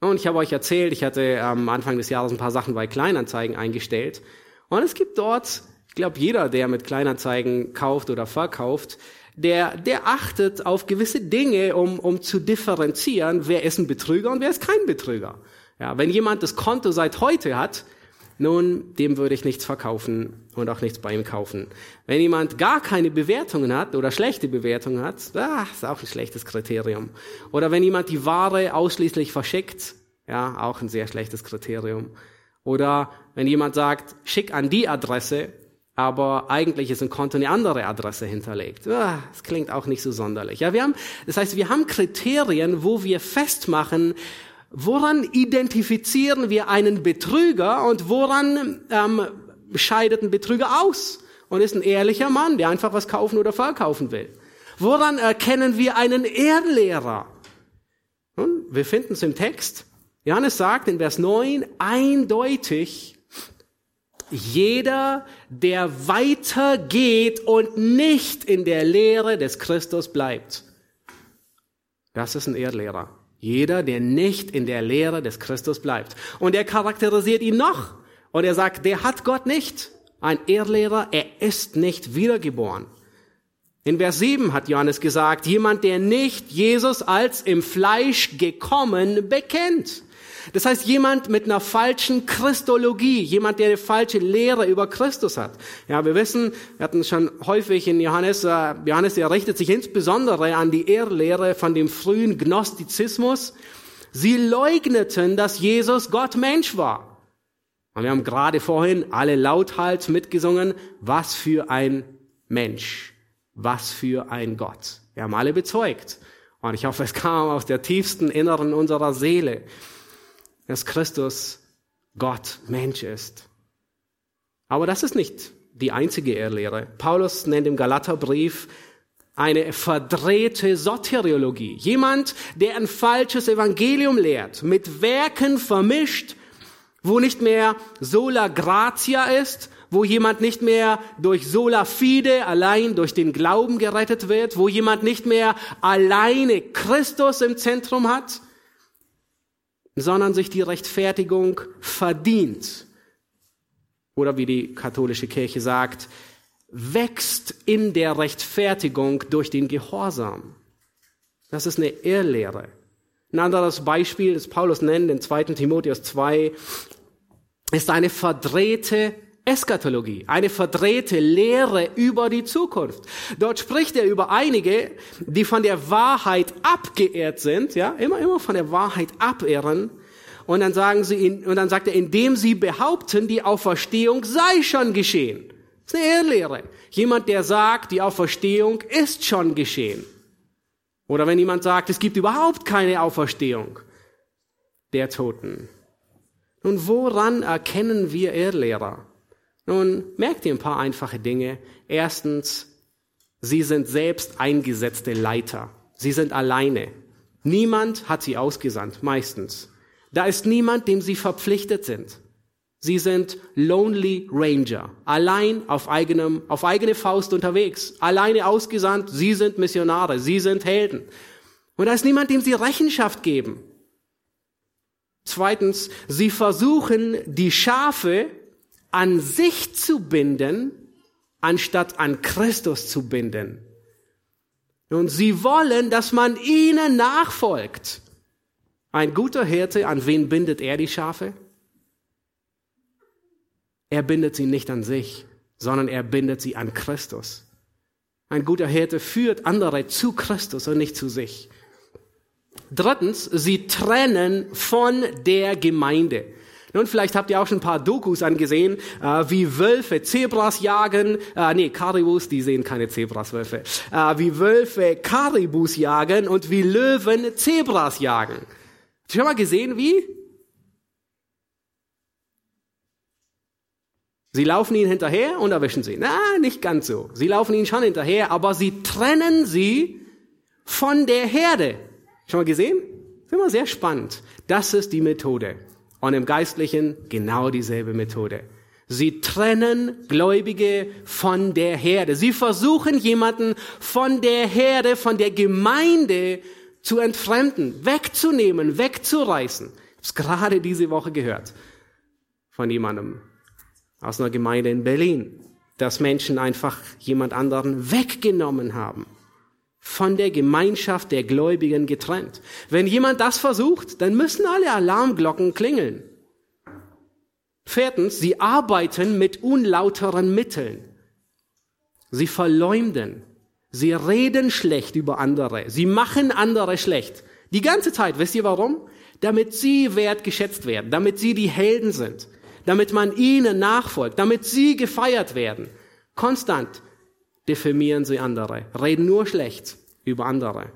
Und ich habe euch erzählt, ich hatte am Anfang des Jahres ein paar Sachen bei Kleinanzeigen eingestellt. Und es gibt dort, ich glaube, jeder, der mit Kleinanzeigen kauft oder verkauft, der, der achtet auf gewisse Dinge, um, um zu differenzieren, wer ist ein Betrüger und wer ist kein Betrüger. Ja, wenn jemand das Konto seit heute hat, nun, dem würde ich nichts verkaufen und auch nichts bei ihm kaufen. Wenn jemand gar keine Bewertungen hat oder schlechte Bewertungen hat, ah, ist auch ein schlechtes Kriterium. Oder wenn jemand die Ware ausschließlich verschickt, ja, auch ein sehr schlechtes Kriterium. Oder wenn jemand sagt, schick an die Adresse, aber eigentlich ist im Konto eine andere Adresse hinterlegt. Ah, das klingt auch nicht so sonderlich. Ja, wir haben, das heißt, wir haben Kriterien, wo wir festmachen, Woran identifizieren wir einen Betrüger und woran ähm, scheidet ein Betrüger aus und ist ein ehrlicher Mann, der einfach was kaufen oder verkaufen will? Woran erkennen wir einen Erdlehrer? Nun, wir finden es im Text. Johannes sagt in Vers 9 eindeutig, jeder, der weitergeht und nicht in der Lehre des Christus bleibt. Das ist ein Erdlehrer. Jeder, der nicht in der Lehre des Christus bleibt. Und er charakterisiert ihn noch. Und er sagt, der hat Gott nicht. Ein Ehrlehrer, er ist nicht wiedergeboren. In Vers 7 hat Johannes gesagt, jemand, der nicht Jesus als im Fleisch gekommen bekennt. Das heißt, jemand mit einer falschen Christologie, jemand, der eine falsche Lehre über Christus hat. Ja, wir wissen, wir hatten schon häufig in Johannes, äh, Johannes, der richtet sich insbesondere an die Ehrlehre von dem frühen Gnostizismus. Sie leugneten, dass Jesus Gott Mensch war. Und wir haben gerade vorhin alle lauthals mitgesungen, was für ein Mensch, was für ein Gott. Wir haben alle bezeugt. Und ich hoffe, es kam aus der tiefsten Inneren unserer Seele dass Christus Gott Mensch ist. Aber das ist nicht die einzige Irrlehre. Paulus nennt im Galaterbrief eine verdrehte Soteriologie. Jemand, der ein falsches Evangelium lehrt, mit Werken vermischt, wo nicht mehr sola gratia ist, wo jemand nicht mehr durch sola fide, allein durch den Glauben gerettet wird, wo jemand nicht mehr alleine Christus im Zentrum hat, sondern sich die Rechtfertigung verdient. Oder wie die katholische Kirche sagt, wächst in der Rechtfertigung durch den Gehorsam. Das ist eine Irrlehre. Ein anderes Beispiel, das Paulus nennt in 2. Timotheus 2, ist eine verdrehte Eskatologie, eine verdrehte Lehre über die Zukunft. Dort spricht er über einige, die von der Wahrheit abgeehrt sind, ja, immer, immer von der Wahrheit abehren. Und dann sagen sie, und dann sagt er, indem sie behaupten, die Auferstehung sei schon geschehen. Das ist eine Irrlehre. Jemand, der sagt, die Auferstehung ist schon geschehen. Oder wenn jemand sagt, es gibt überhaupt keine Auferstehung der Toten. Nun, woran erkennen wir Irrlehrer? Nun, merkt ihr ein paar einfache Dinge. Erstens, sie sind selbst eingesetzte Leiter. Sie sind alleine. Niemand hat sie ausgesandt, meistens. Da ist niemand, dem sie verpflichtet sind. Sie sind Lonely Ranger, allein auf eigenem, auf eigene Faust unterwegs, alleine ausgesandt. Sie sind Missionare, sie sind Helden. Und da ist niemand, dem sie Rechenschaft geben. Zweitens, sie versuchen, die Schafe an sich zu binden, anstatt an Christus zu binden. Und sie wollen, dass man ihnen nachfolgt. Ein guter Hirte, an wen bindet er die Schafe? Er bindet sie nicht an sich, sondern er bindet sie an Christus. Ein guter Hirte führt andere zu Christus und nicht zu sich. Drittens, sie trennen von der Gemeinde. Nun, vielleicht habt ihr auch schon ein paar Dokus angesehen, äh, wie Wölfe Zebras jagen. Äh, nee, Karibus, die sehen keine Zebras, Wölfe. Äh, wie Wölfe Karibus jagen und wie Löwen Zebras jagen. Habt ihr schon mal gesehen, wie? Sie laufen ihnen hinterher und erwischen sie. Na, nicht ganz so. Sie laufen ihnen schon hinterher, aber sie trennen sie von der Herde. Schon mal gesehen? Das ist immer sehr spannend. Das ist die Methode. Und im Geistlichen genau dieselbe Methode. Sie trennen Gläubige von der Herde. Sie versuchen jemanden von der Herde, von der Gemeinde zu entfremden, wegzunehmen, wegzureißen. Ich habe es gerade diese Woche gehört von jemandem, aus einer Gemeinde in Berlin, dass Menschen einfach jemand anderen weggenommen haben, von der Gemeinschaft der Gläubigen getrennt. Wenn jemand das versucht, dann müssen alle Alarmglocken klingeln. Viertens, sie arbeiten mit unlauteren Mitteln. Sie verleumden. Sie reden schlecht über andere. Sie machen andere schlecht. Die ganze Zeit. Wisst ihr warum? Damit sie wertgeschätzt werden. Damit sie die Helden sind damit man ihnen nachfolgt, damit sie gefeiert werden. Konstant diffamieren sie andere, reden nur schlecht über andere.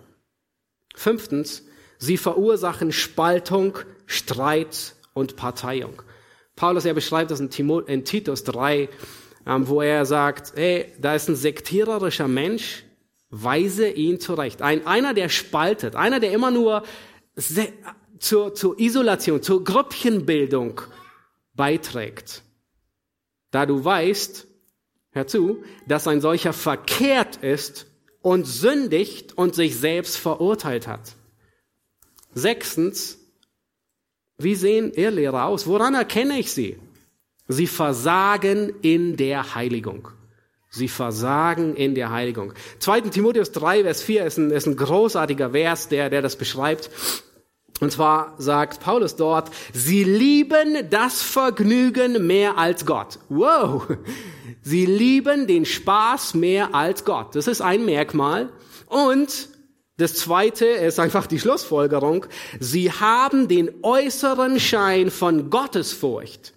Fünftens, sie verursachen Spaltung, Streit und Parteiung. Paulus, er beschreibt das in, Timo, in Titus 3, ähm, wo er sagt, hey, da ist ein sektiererischer Mensch, weise ihn zurecht. Ein, einer, der spaltet, einer, der immer nur zur, zur Isolation, zur Grüppchenbildung beiträgt. Da du weißt, hör zu, dass ein solcher verkehrt ist und sündigt und sich selbst verurteilt hat. Sechstens, wie sehen Irrlehrer aus? Woran erkenne ich sie? Sie versagen in der Heiligung. Sie versagen in der Heiligung. 2. Timotheus 3, Vers 4 ist ein, ist ein großartiger Vers, der, der das beschreibt. Und zwar sagt Paulus dort, sie lieben das Vergnügen mehr als Gott. Wow! Sie lieben den Spaß mehr als Gott. Das ist ein Merkmal. Und das zweite ist einfach die Schlussfolgerung. Sie haben den äußeren Schein von Gottesfurcht.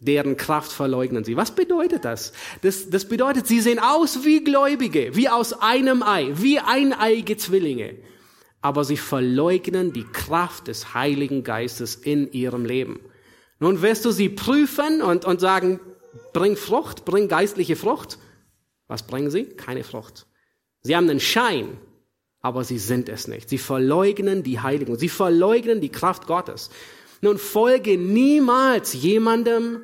Deren Kraft verleugnen sie. Was bedeutet das? das? Das bedeutet, sie sehen aus wie Gläubige, wie aus einem Ei, wie eineige Zwillinge aber sie verleugnen die Kraft des Heiligen Geistes in ihrem Leben. Nun wirst du sie prüfen und, und sagen, bring Frucht, bring geistliche Frucht. Was bringen sie? Keine Frucht. Sie haben einen Schein, aber sie sind es nicht. Sie verleugnen die Heiligen, sie verleugnen die Kraft Gottes. Nun folge niemals jemandem,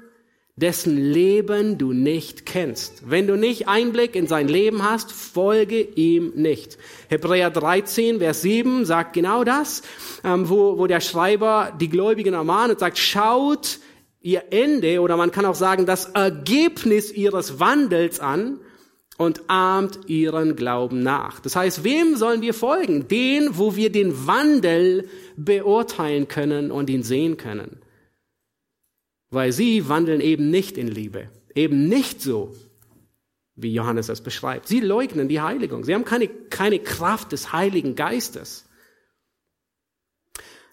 dessen Leben du nicht kennst. Wenn du nicht Einblick in sein Leben hast, folge ihm nicht. Hebräer 13, Vers 7 sagt genau das, ähm, wo, wo der Schreiber die Gläubigen ermahnt und sagt, schaut ihr Ende oder man kann auch sagen das Ergebnis ihres Wandels an und ahmt ihren Glauben nach. Das heißt, wem sollen wir folgen? Den, wo wir den Wandel beurteilen können und ihn sehen können weil sie wandeln eben nicht in Liebe, eben nicht so, wie Johannes es beschreibt. Sie leugnen die Heiligung. Sie haben keine, keine Kraft des Heiligen Geistes.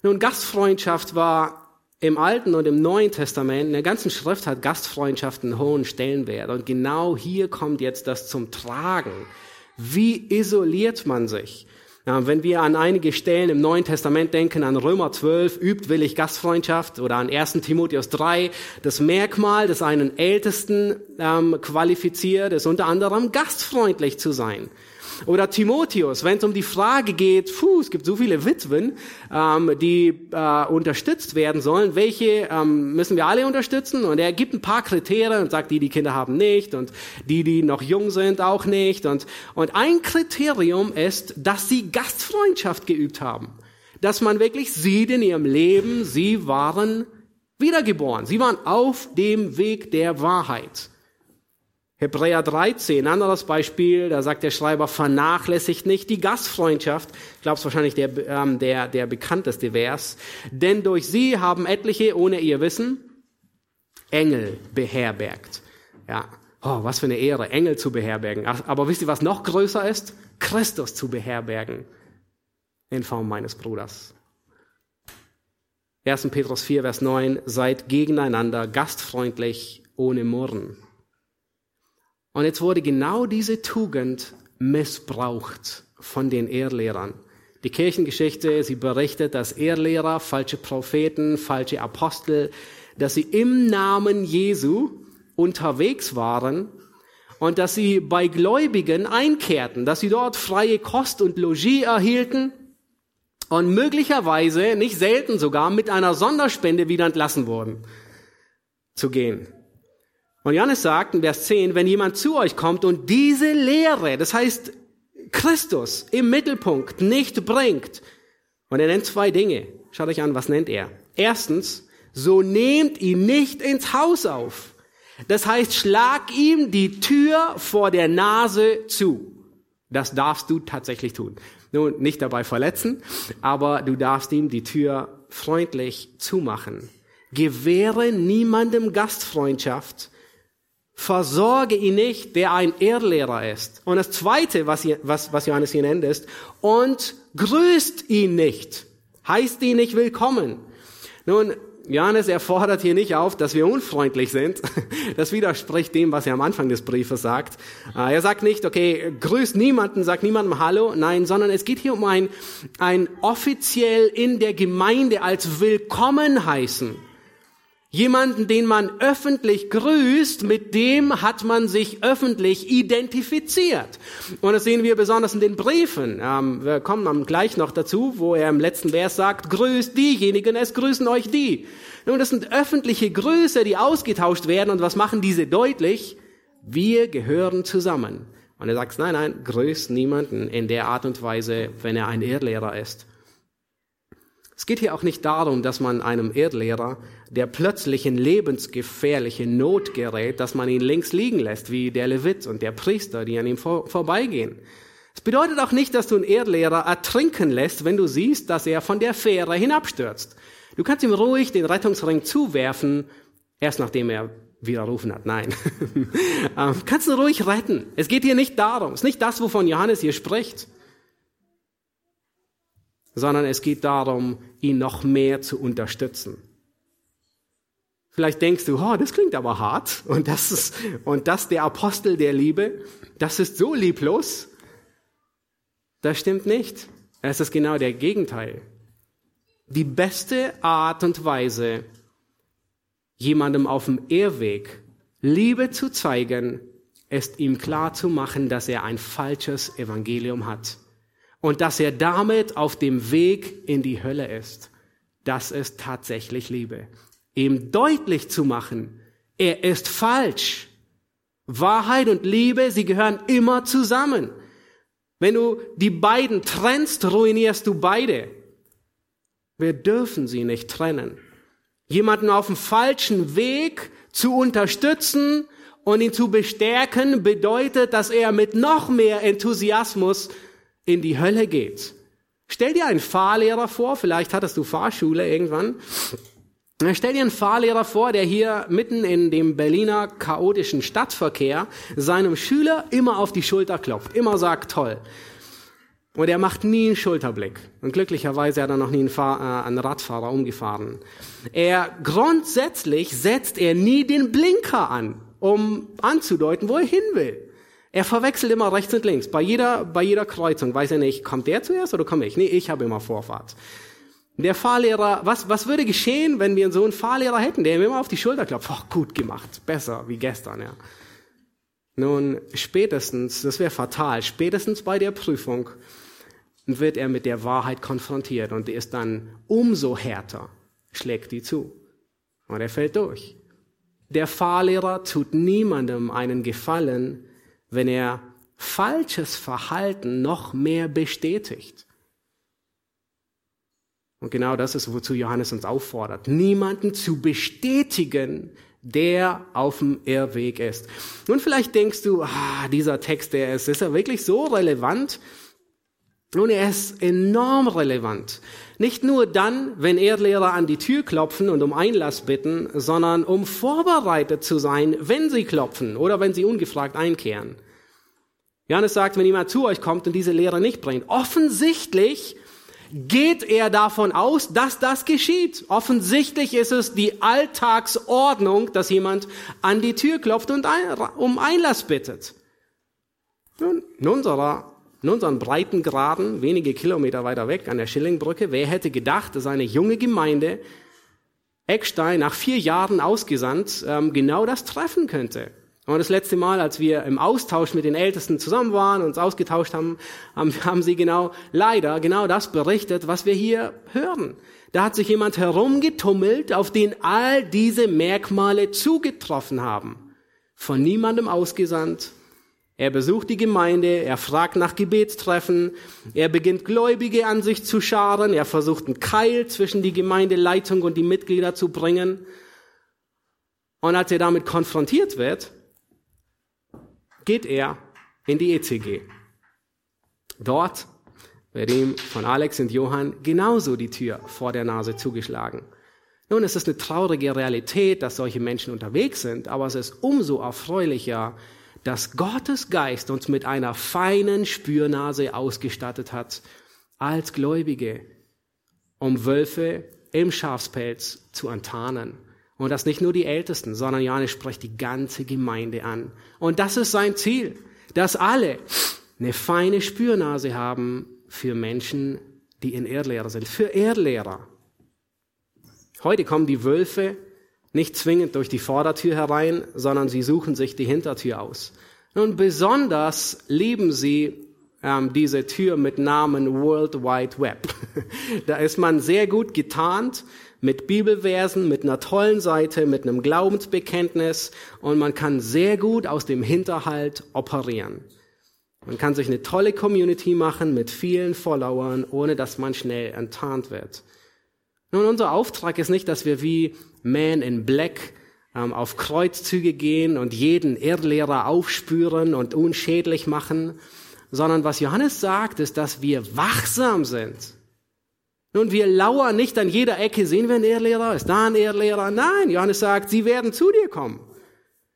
Nun, Gastfreundschaft war im Alten und im Neuen Testament, in der ganzen Schrift hat Gastfreundschaft einen hohen Stellenwert. Und genau hier kommt jetzt das zum Tragen. Wie isoliert man sich? Wenn wir an einige Stellen im Neuen Testament denken, an Römer 12, übt willig Gastfreundschaft oder an 1. Timotheus 3, das Merkmal, das einen Ältesten ähm, qualifiziert, ist unter anderem gastfreundlich zu sein. Oder Timotheus, wenn es um die Frage geht, puh, es gibt so viele Witwen, ähm, die äh, unterstützt werden sollen, welche ähm, müssen wir alle unterstützen? Und er gibt ein paar Kriterien und sagt, die, die Kinder haben nicht und die, die noch jung sind, auch nicht. Und, und ein Kriterium ist, dass sie Gastfreundschaft geübt haben. Dass man wirklich sieht in ihrem Leben, sie waren wiedergeboren. Sie waren auf dem Weg der Wahrheit. Hebräer 13, anderes Beispiel, da sagt der Schreiber, vernachlässigt nicht die Gastfreundschaft. Ich glaube, es wahrscheinlich der, ähm, der, der bekannteste Vers. Denn durch sie haben etliche, ohne ihr Wissen, Engel beherbergt. Ja, oh, was für eine Ehre, Engel zu beherbergen. Aber wisst ihr, was noch größer ist? Christus zu beherbergen. In Form meines Bruders. 1. Petrus 4, Vers 9, seid gegeneinander gastfreundlich, ohne Murren. Und jetzt wurde genau diese Tugend missbraucht von den Ehrlehrern. Die Kirchengeschichte, sie berichtet, dass Ehrlehrer, falsche Propheten, falsche Apostel, dass sie im Namen Jesu unterwegs waren und dass sie bei Gläubigen einkehrten, dass sie dort freie Kost und Logis erhielten und möglicherweise, nicht selten sogar, mit einer Sonderspende wieder entlassen wurden zu gehen. Und Johannes sagt in Vers 10, wenn jemand zu euch kommt und diese Lehre, das heißt Christus im Mittelpunkt nicht bringt, und er nennt zwei Dinge. Schaut euch an, was nennt er? Erstens, so nehmt ihn nicht ins Haus auf. Das heißt, schlag ihm die Tür vor der Nase zu. Das darfst du tatsächlich tun. Nun, nicht dabei verletzen, aber du darfst ihm die Tür freundlich zumachen. Gewähre niemandem Gastfreundschaft, versorge ihn nicht, der ein Irrlehrer ist. Und das Zweite, was, was, was Johannes hier nennt, ist, und grüßt ihn nicht, heißt ihn nicht willkommen. Nun, Johannes erfordert hier nicht auf, dass wir unfreundlich sind. Das widerspricht dem, was er am Anfang des Briefes sagt. Äh, er sagt nicht, okay, grüßt niemanden, sagt niemandem Hallo. Nein, sondern es geht hier um ein, ein offiziell in der Gemeinde als willkommen heißen. Jemanden, den man öffentlich grüßt, mit dem hat man sich öffentlich identifiziert. Und das sehen wir besonders in den Briefen. Ähm, wir kommen gleich noch dazu, wo er im letzten Vers sagt, grüßt diejenigen, es grüßen euch die. Nun, das sind öffentliche Grüße, die ausgetauscht werden. Und was machen diese deutlich? Wir gehören zusammen. Und er sagt, nein, nein, grüßt niemanden in der Art und Weise, wenn er ein Irrlehrer ist. Es geht hier auch nicht darum, dass man einem Erdlehrer, der plötzlich in lebensgefährliche Not gerät, dass man ihn links liegen lässt, wie der Levit und der Priester, die an ihm vor, vorbeigehen. Es bedeutet auch nicht, dass du einen Erdlehrer ertrinken lässt, wenn du siehst, dass er von der Fähre hinabstürzt. Du kannst ihm ruhig den Rettungsring zuwerfen, erst nachdem er widerrufen hat. Nein. Ähm, kannst du ruhig retten. Es geht hier nicht darum. Es ist nicht das, wovon Johannes hier spricht sondern es geht darum, ihn noch mehr zu unterstützen. Vielleicht denkst du, oh, das klingt aber hart und das ist, und das der Apostel der Liebe, das ist so lieblos. Das stimmt nicht. Es ist genau der Gegenteil. Die beste Art und Weise, jemandem auf dem Irrweg Liebe zu zeigen, ist ihm klar zu machen, dass er ein falsches Evangelium hat und dass er damit auf dem Weg in die Hölle ist. Das ist tatsächlich Liebe. Ihm deutlich zu machen, Er ist falsch. Wahrheit und Liebe, sie gehören immer zusammen. Wenn du die beiden trennst, ruinierst du beide. Wir dürfen sie nicht trennen. Jemanden auf dem falschen Weg zu unterstützen und ihn zu bestärken, bedeutet, dass er mit noch mehr Enthusiasmus in die Hölle geht. Stell dir einen Fahrlehrer vor, vielleicht hattest du Fahrschule irgendwann. Stell dir einen Fahrlehrer vor, der hier mitten in dem Berliner chaotischen Stadtverkehr seinem Schüler immer auf die Schulter klopft, immer sagt toll. Und er macht nie einen Schulterblick. Und glücklicherweise hat er noch nie einen, Fahr äh, einen Radfahrer umgefahren. Er grundsätzlich setzt er nie den Blinker an, um anzudeuten, wo er hin will. Er verwechselt immer rechts und links. Bei jeder, bei jeder Kreuzung weiß er nicht, kommt der zuerst oder komme ich? Nee, ich habe immer Vorfahrt. Der Fahrlehrer, was, was würde geschehen, wenn wir so einen Fahrlehrer hätten, der ihm immer auf die Schulter klopft? Oh, gut gemacht, besser wie gestern, ja. Nun, spätestens, das wäre fatal, spätestens bei der Prüfung wird er mit der Wahrheit konfrontiert und ist dann umso härter, schlägt die zu. Und er fällt durch. Der Fahrlehrer tut niemandem einen Gefallen, wenn er falsches Verhalten noch mehr bestätigt. Und genau das ist, wozu Johannes uns auffordert, niemanden zu bestätigen, der auf dem Irrweg ist. Nun, vielleicht denkst du, ah, dieser Text, der ist, ist er wirklich so relevant? Nun, er ist enorm relevant. Nicht nur dann, wenn Erdlehrer an die Tür klopfen und um Einlass bitten, sondern um vorbereitet zu sein, wenn sie klopfen oder wenn sie ungefragt einkehren. Johannes sagt, wenn jemand zu euch kommt und diese Lehre nicht bringt, offensichtlich geht er davon aus, dass das geschieht. Offensichtlich ist es die Alltagsordnung, dass jemand an die Tür klopft und um Einlass bittet. Nun, in unserer in unseren Breitengraden, wenige Kilometer weiter weg an der Schillingbrücke, wer hätte gedacht, dass eine junge Gemeinde Eckstein nach vier Jahren ausgesandt ähm, genau das treffen könnte. Und das letzte Mal, als wir im Austausch mit den Ältesten zusammen waren, uns ausgetauscht haben, haben sie genau, leider, genau das berichtet, was wir hier hören. Da hat sich jemand herumgetummelt, auf den all diese Merkmale zugetroffen haben. Von niemandem ausgesandt, er besucht die Gemeinde, er fragt nach Gebetstreffen, er beginnt Gläubige an sich zu scharen, er versucht einen Keil zwischen die Gemeindeleitung und die Mitglieder zu bringen. Und als er damit konfrontiert wird, geht er in die ECG. Dort wird ihm von Alex und Johann genauso die Tür vor der Nase zugeschlagen. Nun, es ist eine traurige Realität, dass solche Menschen unterwegs sind, aber es ist umso erfreulicher, dass Gottes Geist uns mit einer feinen Spürnase ausgestattet hat als Gläubige, um Wölfe im Schafspelz zu enttarnen. Und das nicht nur die Ältesten, sondern Johannes spricht die ganze Gemeinde an. Und das ist sein Ziel, dass alle eine feine Spürnase haben für Menschen, die in Erdlehrer sind, für Erdlehrer. Heute kommen die Wölfe nicht zwingend durch die Vordertür herein, sondern sie suchen sich die Hintertür aus. Nun, besonders lieben sie ähm, diese Tür mit Namen World Wide Web. da ist man sehr gut getarnt mit Bibelversen, mit einer tollen Seite, mit einem Glaubensbekenntnis und man kann sehr gut aus dem Hinterhalt operieren. Man kann sich eine tolle Community machen mit vielen Followern, ohne dass man schnell enttarnt wird. Nun, unser Auftrag ist nicht, dass wir wie Man in Black ähm, auf Kreuzzüge gehen und jeden Irrlehrer aufspüren und unschädlich machen, sondern was Johannes sagt, ist, dass wir wachsam sind. Nun, wir lauern nicht an jeder Ecke, sehen wir einen Irrlehrer, ist da ein Irrlehrer? Nein, Johannes sagt, sie werden zu dir kommen.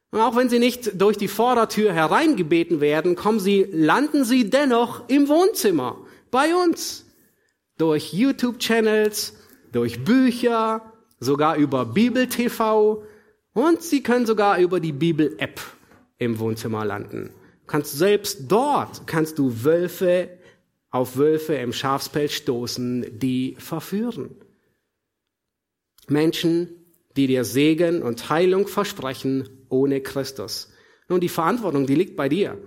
Und auch wenn sie nicht durch die Vordertür hereingebeten werden, kommen sie, landen sie dennoch im Wohnzimmer, bei uns. Durch YouTube-Channels, durch Bücher, sogar über Bibel-TV und sie können sogar über die Bibel-App im Wohnzimmer landen. kannst selbst dort kannst du Wölfe auf Wölfe im Schafspelz stoßen, die verführen. Menschen, die dir Segen und Heilung versprechen ohne Christus. Nun, die Verantwortung, die liegt bei dir.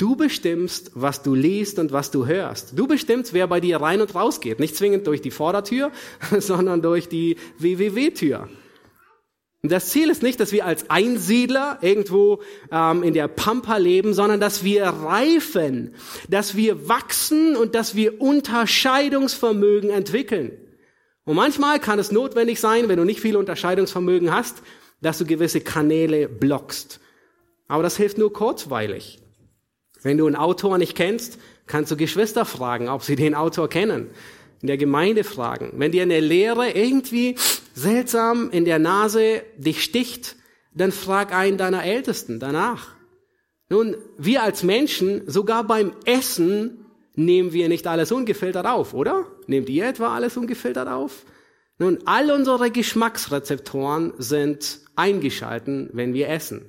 Du bestimmst, was du liest und was du hörst. Du bestimmst, wer bei dir rein und raus geht. Nicht zwingend durch die Vordertür, sondern durch die WWW-Tür. Und das Ziel ist nicht, dass wir als Einsiedler irgendwo ähm, in der Pampa leben, sondern dass wir reifen, dass wir wachsen und dass wir Unterscheidungsvermögen entwickeln. Und manchmal kann es notwendig sein, wenn du nicht viel Unterscheidungsvermögen hast, dass du gewisse Kanäle blockst. Aber das hilft nur kurzweilig. Wenn du einen Autor nicht kennst, kannst du Geschwister fragen, ob sie den Autor kennen. In der Gemeinde fragen. Wenn dir eine Lehre irgendwie seltsam in der Nase dich sticht, dann frag einen deiner Ältesten danach. Nun, wir als Menschen, sogar beim Essen, nehmen wir nicht alles ungefiltert auf, oder? Nehmt ihr etwa alles ungefiltert auf? Nun, all unsere Geschmacksrezeptoren sind eingeschalten, wenn wir essen.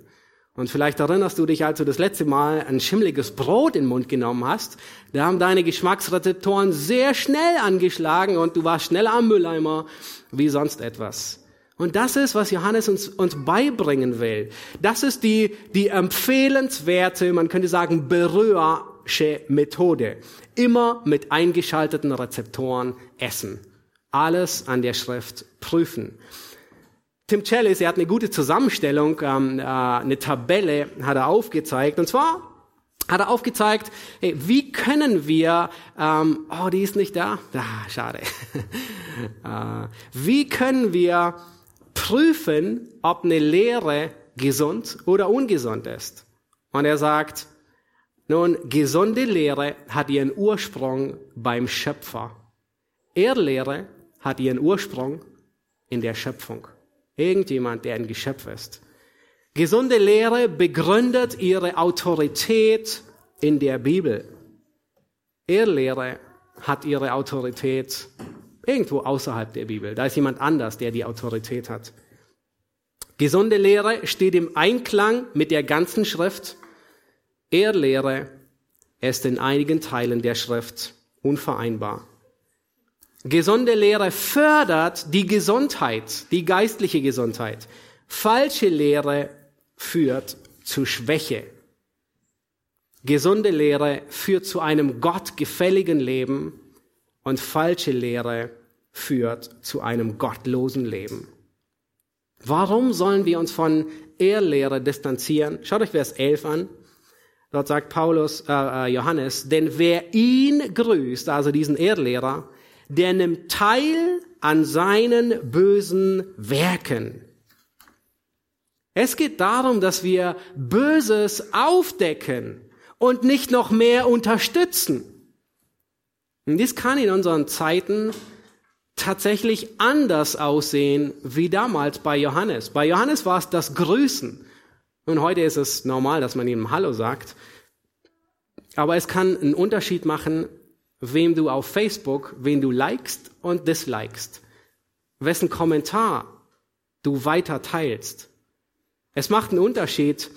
Und vielleicht erinnerst du dich, als du das letzte Mal ein schimmliges Brot in den Mund genommen hast, da haben deine Geschmacksrezeptoren sehr schnell angeschlagen und du warst schneller am Mülleimer wie sonst etwas. Und das ist, was Johannes uns, uns beibringen will. Das ist die, die empfehlenswerte, man könnte sagen, berührsche Methode. Immer mit eingeschalteten Rezeptoren essen. Alles an der Schrift prüfen. Tim Chellis, er hat eine gute Zusammenstellung, ähm, äh, eine Tabelle hat er aufgezeigt. Und zwar hat er aufgezeigt, hey, wie können wir, ähm, oh, die ist nicht da, ah, schade. äh, wie können wir prüfen, ob eine Lehre gesund oder ungesund ist? Und er sagt, nun, gesunde Lehre hat ihren Ursprung beim Schöpfer. Irrlehre hat ihren Ursprung in der Schöpfung. Irgendjemand, der ein Geschöpf ist. Gesunde Lehre begründet ihre Autorität in der Bibel. Irrlehre hat ihre Autorität irgendwo außerhalb der Bibel. Da ist jemand anders, der die Autorität hat. Gesunde Lehre steht im Einklang mit der ganzen Schrift. Irrlehre ist in einigen Teilen der Schrift unvereinbar. Gesunde Lehre fördert die Gesundheit, die geistliche Gesundheit. Falsche Lehre führt zu Schwäche. Gesunde Lehre führt zu einem gottgefälligen Leben und falsche Lehre führt zu einem gottlosen Leben. Warum sollen wir uns von Ehrlehre distanzieren? Schaut euch Vers 11 an. Dort sagt Paulus, äh, äh, Johannes, denn wer ihn grüßt, also diesen Ehrlehrer, der nimmt teil an seinen bösen Werken. Es geht darum, dass wir Böses aufdecken und nicht noch mehr unterstützen. Und dies kann in unseren Zeiten tatsächlich anders aussehen wie damals bei Johannes. Bei Johannes war es das Grüßen. Und heute ist es normal, dass man ihm Hallo sagt. Aber es kann einen Unterschied machen, wem du auf Facebook, wen du likest und dislikest, wessen Kommentar du weiter teilst. Es macht einen Unterschied,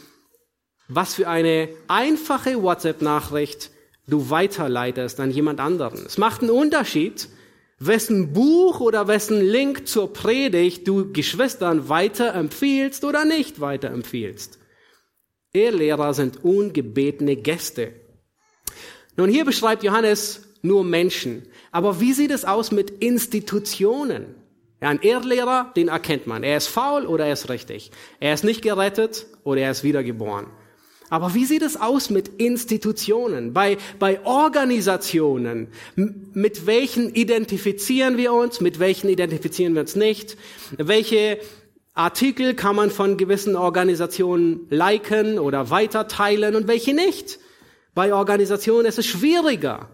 was für eine einfache WhatsApp-Nachricht du weiterleitest an jemand anderen. Es macht einen Unterschied, wessen Buch oder wessen Link zur Predigt du Geschwistern weiterempfiehlst oder nicht weiterempfiehlst. Ehrlehrer sind ungebetene Gäste. Nun hier beschreibt Johannes nur Menschen. Aber wie sieht es aus mit Institutionen? Ja, ein Erdlehrer, den erkennt man. Er ist faul oder er ist richtig. Er ist nicht gerettet oder er ist wiedergeboren. Aber wie sieht es aus mit Institutionen, bei, bei Organisationen? Mit welchen identifizieren wir uns, mit welchen identifizieren wir uns nicht? Welche Artikel kann man von gewissen Organisationen liken oder weiterteilen und welche nicht? Bei Organisationen ist es schwieriger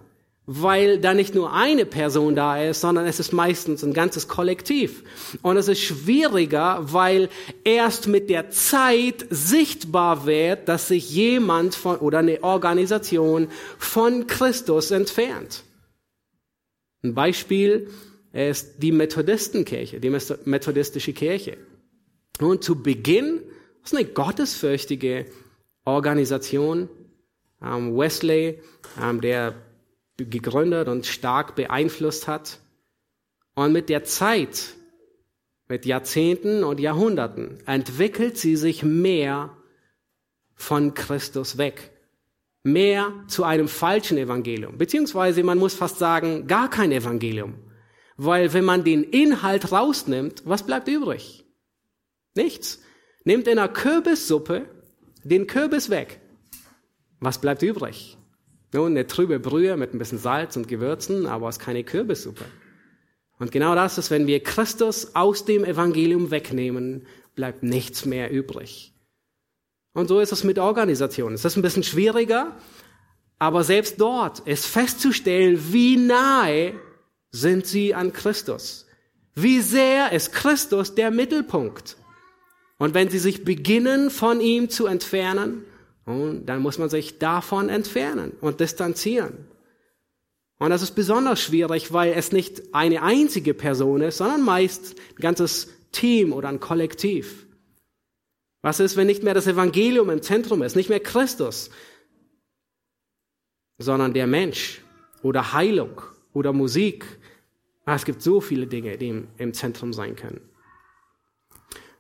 weil da nicht nur eine Person da ist, sondern es ist meistens ein ganzes Kollektiv. Und es ist schwieriger, weil erst mit der Zeit sichtbar wird, dass sich jemand von, oder eine Organisation von Christus entfernt. Ein Beispiel ist die Methodistenkirche, die methodistische Kirche. Und zu Beginn ist eine gottesfürchtige Organisation. Ähm, Wesley, ähm, der gegründet und stark beeinflusst hat. Und mit der Zeit, mit Jahrzehnten und Jahrhunderten, entwickelt sie sich mehr von Christus weg. Mehr zu einem falschen Evangelium. Beziehungsweise man muss fast sagen, gar kein Evangelium. Weil wenn man den Inhalt rausnimmt, was bleibt übrig? Nichts. Nehmt in einer Kürbissuppe den Kürbis weg. Was bleibt übrig? Nun, eine trübe Brühe mit ein bisschen Salz und Gewürzen, aber es ist keine Kürbissuppe. Und genau das ist, wenn wir Christus aus dem Evangelium wegnehmen, bleibt nichts mehr übrig. Und so ist es mit Organisationen. Es ist ein bisschen schwieriger, aber selbst dort ist festzustellen, wie nahe sind sie an Christus. Wie sehr ist Christus der Mittelpunkt. Und wenn sie sich beginnen, von ihm zu entfernen, dann muss man sich davon entfernen und distanzieren. Und das ist besonders schwierig, weil es nicht eine einzige Person ist, sondern meist ein ganzes Team oder ein Kollektiv. Was ist, wenn nicht mehr das Evangelium im Zentrum ist, nicht mehr Christus, sondern der Mensch oder Heilung oder Musik? Ah, es gibt so viele Dinge, die im Zentrum sein können.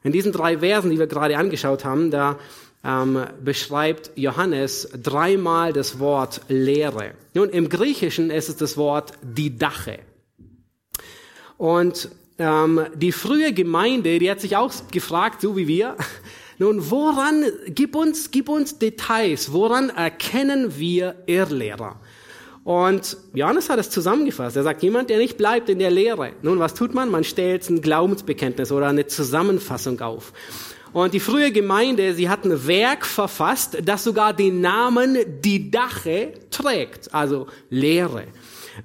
In diesen drei Versen, die wir gerade angeschaut haben, da ähm, beschreibt Johannes dreimal das Wort Lehre. Nun, im Griechischen ist es das Wort Didache. Und ähm, die frühe Gemeinde, die hat sich auch gefragt, so wie wir, nun, woran, gib uns, gib uns Details, woran erkennen wir Irrlehrer? Und Johannes hat es zusammengefasst. Er sagt, jemand, der nicht bleibt in der Lehre. Nun, was tut man? Man stellt ein Glaubensbekenntnis oder eine Zusammenfassung auf. Und die frühe Gemeinde, sie hat ein Werk verfasst, das sogar den Namen Didache trägt, also Lehre.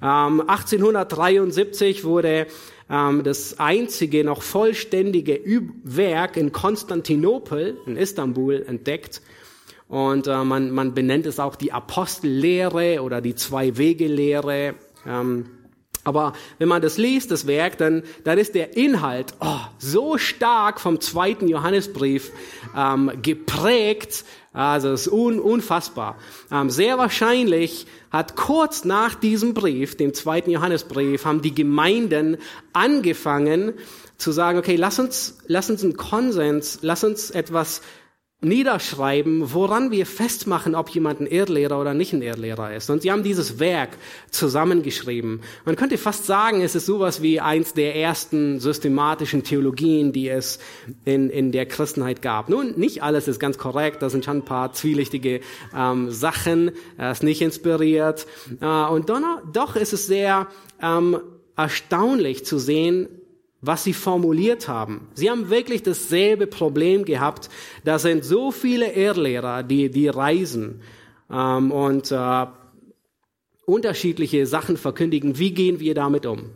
Ähm, 1873 wurde ähm, das einzige noch vollständige Werk in Konstantinopel, in Istanbul, entdeckt. Und äh, man, man benennt es auch die Apostellehre oder die Zwei-Wege-Lehre. Ähm, aber wenn man das liest, das Werk, dann, dann ist der Inhalt oh, so stark vom zweiten Johannesbrief ähm, geprägt, also es ist un, unfassbar. Ähm, sehr wahrscheinlich hat kurz nach diesem Brief, dem zweiten Johannesbrief, haben die Gemeinden angefangen zu sagen, okay, lass uns, lass uns einen Konsens, lass uns etwas niederschreiben, woran wir festmachen, ob jemand ein Irrlehrer oder nicht ein Irrlehrer ist. Und sie haben dieses Werk zusammengeschrieben. Man könnte fast sagen, es ist sowas wie eins der ersten systematischen Theologien, die es in, in der Christenheit gab. Nun, nicht alles ist ganz korrekt, da sind schon ein paar zwielichtige ähm, Sachen, er ist nicht inspiriert. Äh, und doch, doch ist es sehr ähm, erstaunlich zu sehen, was sie formuliert haben. Sie haben wirklich dasselbe Problem gehabt. Da sind so viele Irrlehrer, die, die reisen ähm, und äh, unterschiedliche Sachen verkündigen. Wie gehen wir damit um?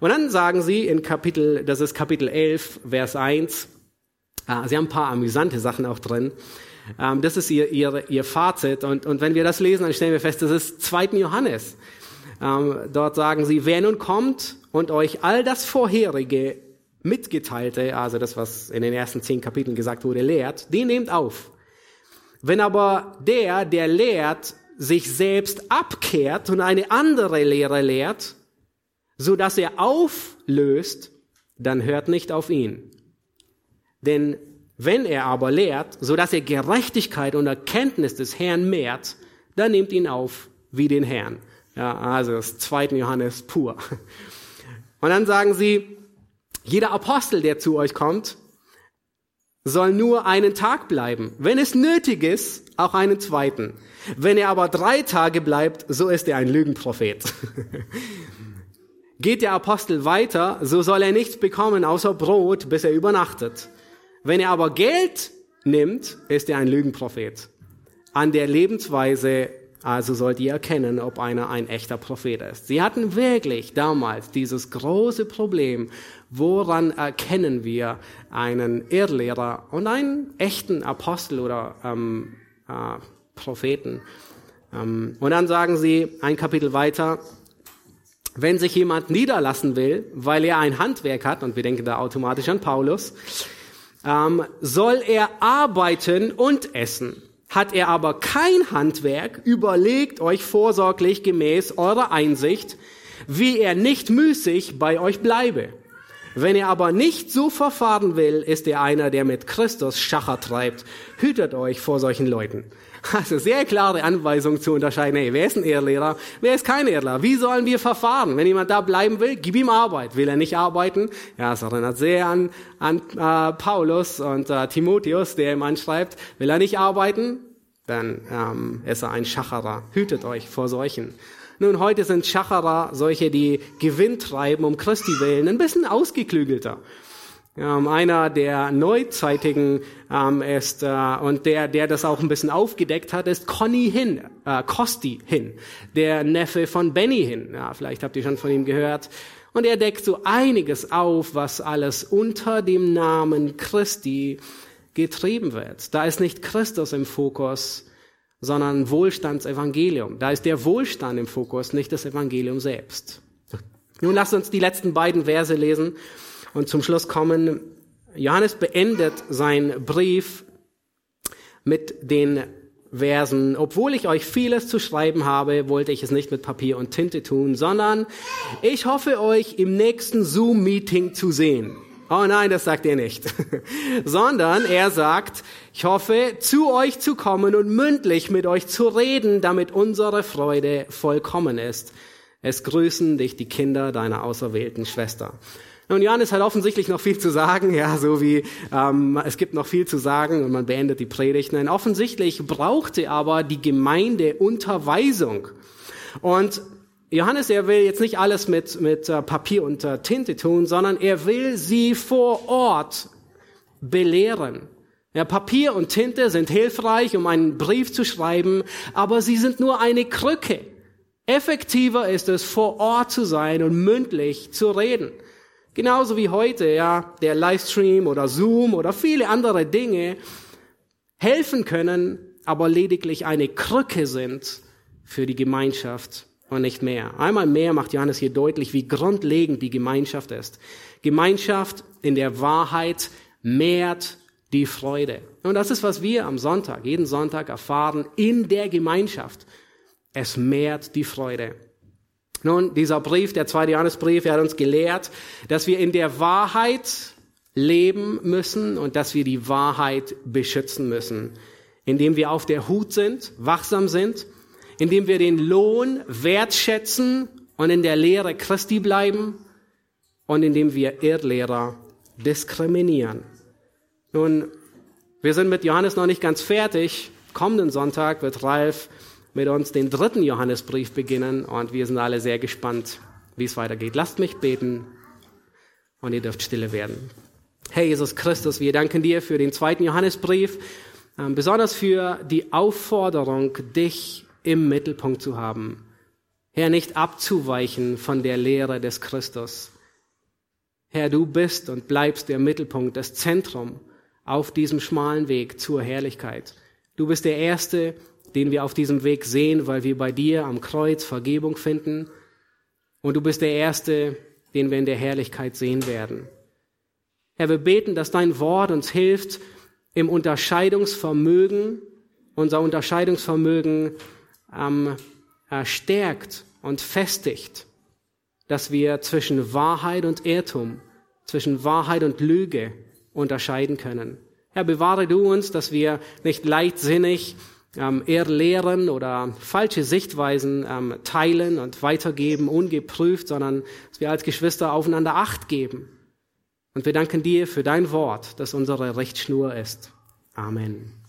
Und dann sagen sie in Kapitel, das ist Kapitel 11, Vers 1, äh, sie haben ein paar amüsante Sachen auch drin. Ähm, das ist ihr, ihr, ihr Fazit. Und, und wenn wir das lesen, dann stellen wir fest, das ist 2. Johannes. Ähm, dort sagen sie, wer nun kommt und euch all das vorherige mitgeteilte, also das, was in den ersten zehn Kapiteln gesagt wurde, lehrt, den nehmt auf. Wenn aber der, der lehrt, sich selbst abkehrt und eine andere Lehre lehrt, so dass er auflöst, dann hört nicht auf ihn. Denn wenn er aber lehrt, so dass er Gerechtigkeit und Erkenntnis des Herrn mehrt, dann nehmt ihn auf wie den Herrn. Ja, also das zweiten Johannes pur. Und dann sagen sie, jeder Apostel, der zu euch kommt, soll nur einen Tag bleiben. Wenn es nötig ist, auch einen zweiten. Wenn er aber drei Tage bleibt, so ist er ein Lügenprophet. Geht der Apostel weiter, so soll er nichts bekommen außer Brot, bis er übernachtet. Wenn er aber Geld nimmt, ist er ein Lügenprophet. An der Lebensweise also sollt ihr erkennen, ob einer ein echter Prophet ist. Sie hatten wirklich damals dieses große Problem, woran erkennen wir einen Irrlehrer und einen echten Apostel oder ähm, äh, Propheten. Ähm, und dann sagen sie ein Kapitel weiter, wenn sich jemand niederlassen will, weil er ein Handwerk hat, und wir denken da automatisch an Paulus, ähm, soll er arbeiten und essen. Hat er aber kein Handwerk, überlegt euch vorsorglich gemäß eurer Einsicht, wie er nicht müßig bei euch bleibe. Wenn er aber nicht so verfahren will, ist er einer, der mit Christus Schacher treibt. Hütet euch vor solchen Leuten. Also sehr klare Anweisung zu unterscheiden, hey, wer ist ein Ehrlehrer, wer ist kein Ehrlehrer, wie sollen wir verfahren? Wenn jemand da bleiben will, gib ihm Arbeit. Will er nicht arbeiten? Ja, es erinnert sehr an, an äh, Paulus und äh, Timotheus, der ihm anschreibt, will er nicht arbeiten, dann ähm, ist er ein Schacherer. Hütet euch vor solchen. Nun, heute sind Schacherer solche, die Gewinn treiben um Christi willen, ein bisschen ausgeklügelter. Ähm, einer der Neuzeitigen ähm, ist äh, und der, der das auch ein bisschen aufgedeckt hat, ist Conny Hin, äh, Costi Hin, der Neffe von Benny Hin. Ja, vielleicht habt ihr schon von ihm gehört. Und er deckt so einiges auf, was alles unter dem Namen Christi getrieben wird. Da ist nicht Christus im Fokus, sondern Wohlstandsevangelium. Da ist der Wohlstand im Fokus, nicht das Evangelium selbst. Nun lasst uns die letzten beiden Verse lesen und zum Schluss kommen. Johannes beendet seinen Brief mit den Versen, obwohl ich euch vieles zu schreiben habe, wollte ich es nicht mit Papier und Tinte tun, sondern ich hoffe euch im nächsten Zoom-Meeting zu sehen. Oh nein, das sagt er nicht. Sondern er sagt, ich hoffe, zu euch zu kommen und mündlich mit euch zu reden, damit unsere Freude vollkommen ist. Es grüßen dich die Kinder deiner auserwählten Schwester. Nun, Johannes hat offensichtlich noch viel zu sagen, ja, so wie ähm, es gibt noch viel zu sagen und man beendet die Predigt. Nein, offensichtlich brauchte aber die Gemeinde Unterweisung. Und Johannes, er will jetzt nicht alles mit, mit äh, Papier und äh, Tinte tun, sondern er will sie vor Ort belehren. Ja, Papier und Tinte sind hilfreich, um einen Brief zu schreiben, aber sie sind nur eine Krücke. Effektiver ist es, vor Ort zu sein und mündlich zu reden. Genauso wie heute, ja, der Livestream oder Zoom oder viele andere Dinge helfen können, aber lediglich eine Krücke sind für die Gemeinschaft und nicht mehr. Einmal mehr macht Johannes hier deutlich, wie grundlegend die Gemeinschaft ist. Gemeinschaft in der Wahrheit mehrt die Freude. Und das ist, was wir am Sonntag, jeden Sonntag erfahren in der Gemeinschaft. Es mehrt die Freude. Nun, dieser Brief, der zweite Johannesbrief, er hat uns gelehrt, dass wir in der Wahrheit leben müssen und dass wir die Wahrheit beschützen müssen, indem wir auf der Hut sind, wachsam sind, indem wir den Lohn wertschätzen und in der Lehre Christi bleiben und indem wir Irrlehrer diskriminieren. Nun, wir sind mit Johannes noch nicht ganz fertig. Kommenden Sonntag wird Ralf mit uns den dritten Johannesbrief beginnen und wir sind alle sehr gespannt, wie es weitergeht. Lasst mich beten und ihr dürft stille werden. Herr Jesus Christus, wir danken dir für den zweiten Johannesbrief, ähm, besonders für die Aufforderung, dich im Mittelpunkt zu haben. Herr, nicht abzuweichen von der Lehre des Christus. Herr, du bist und bleibst der Mittelpunkt, das Zentrum auf diesem schmalen Weg zur Herrlichkeit. Du bist der Erste, den wir auf diesem Weg sehen, weil wir bei dir am Kreuz Vergebung finden. Und du bist der Erste, den wir in der Herrlichkeit sehen werden. Herr, wir beten, dass dein Wort uns hilft, im Unterscheidungsvermögen, unser Unterscheidungsvermögen ähm, stärkt und festigt, dass wir zwischen Wahrheit und Irrtum, zwischen Wahrheit und Lüge unterscheiden können. Herr, bewahre du uns, dass wir nicht leichtsinnig ähm, eher lehren oder falsche Sichtweisen ähm, teilen und weitergeben, ungeprüft, sondern dass wir als Geschwister aufeinander Acht geben. Und wir danken dir für dein Wort, das unsere Richtschnur ist. Amen.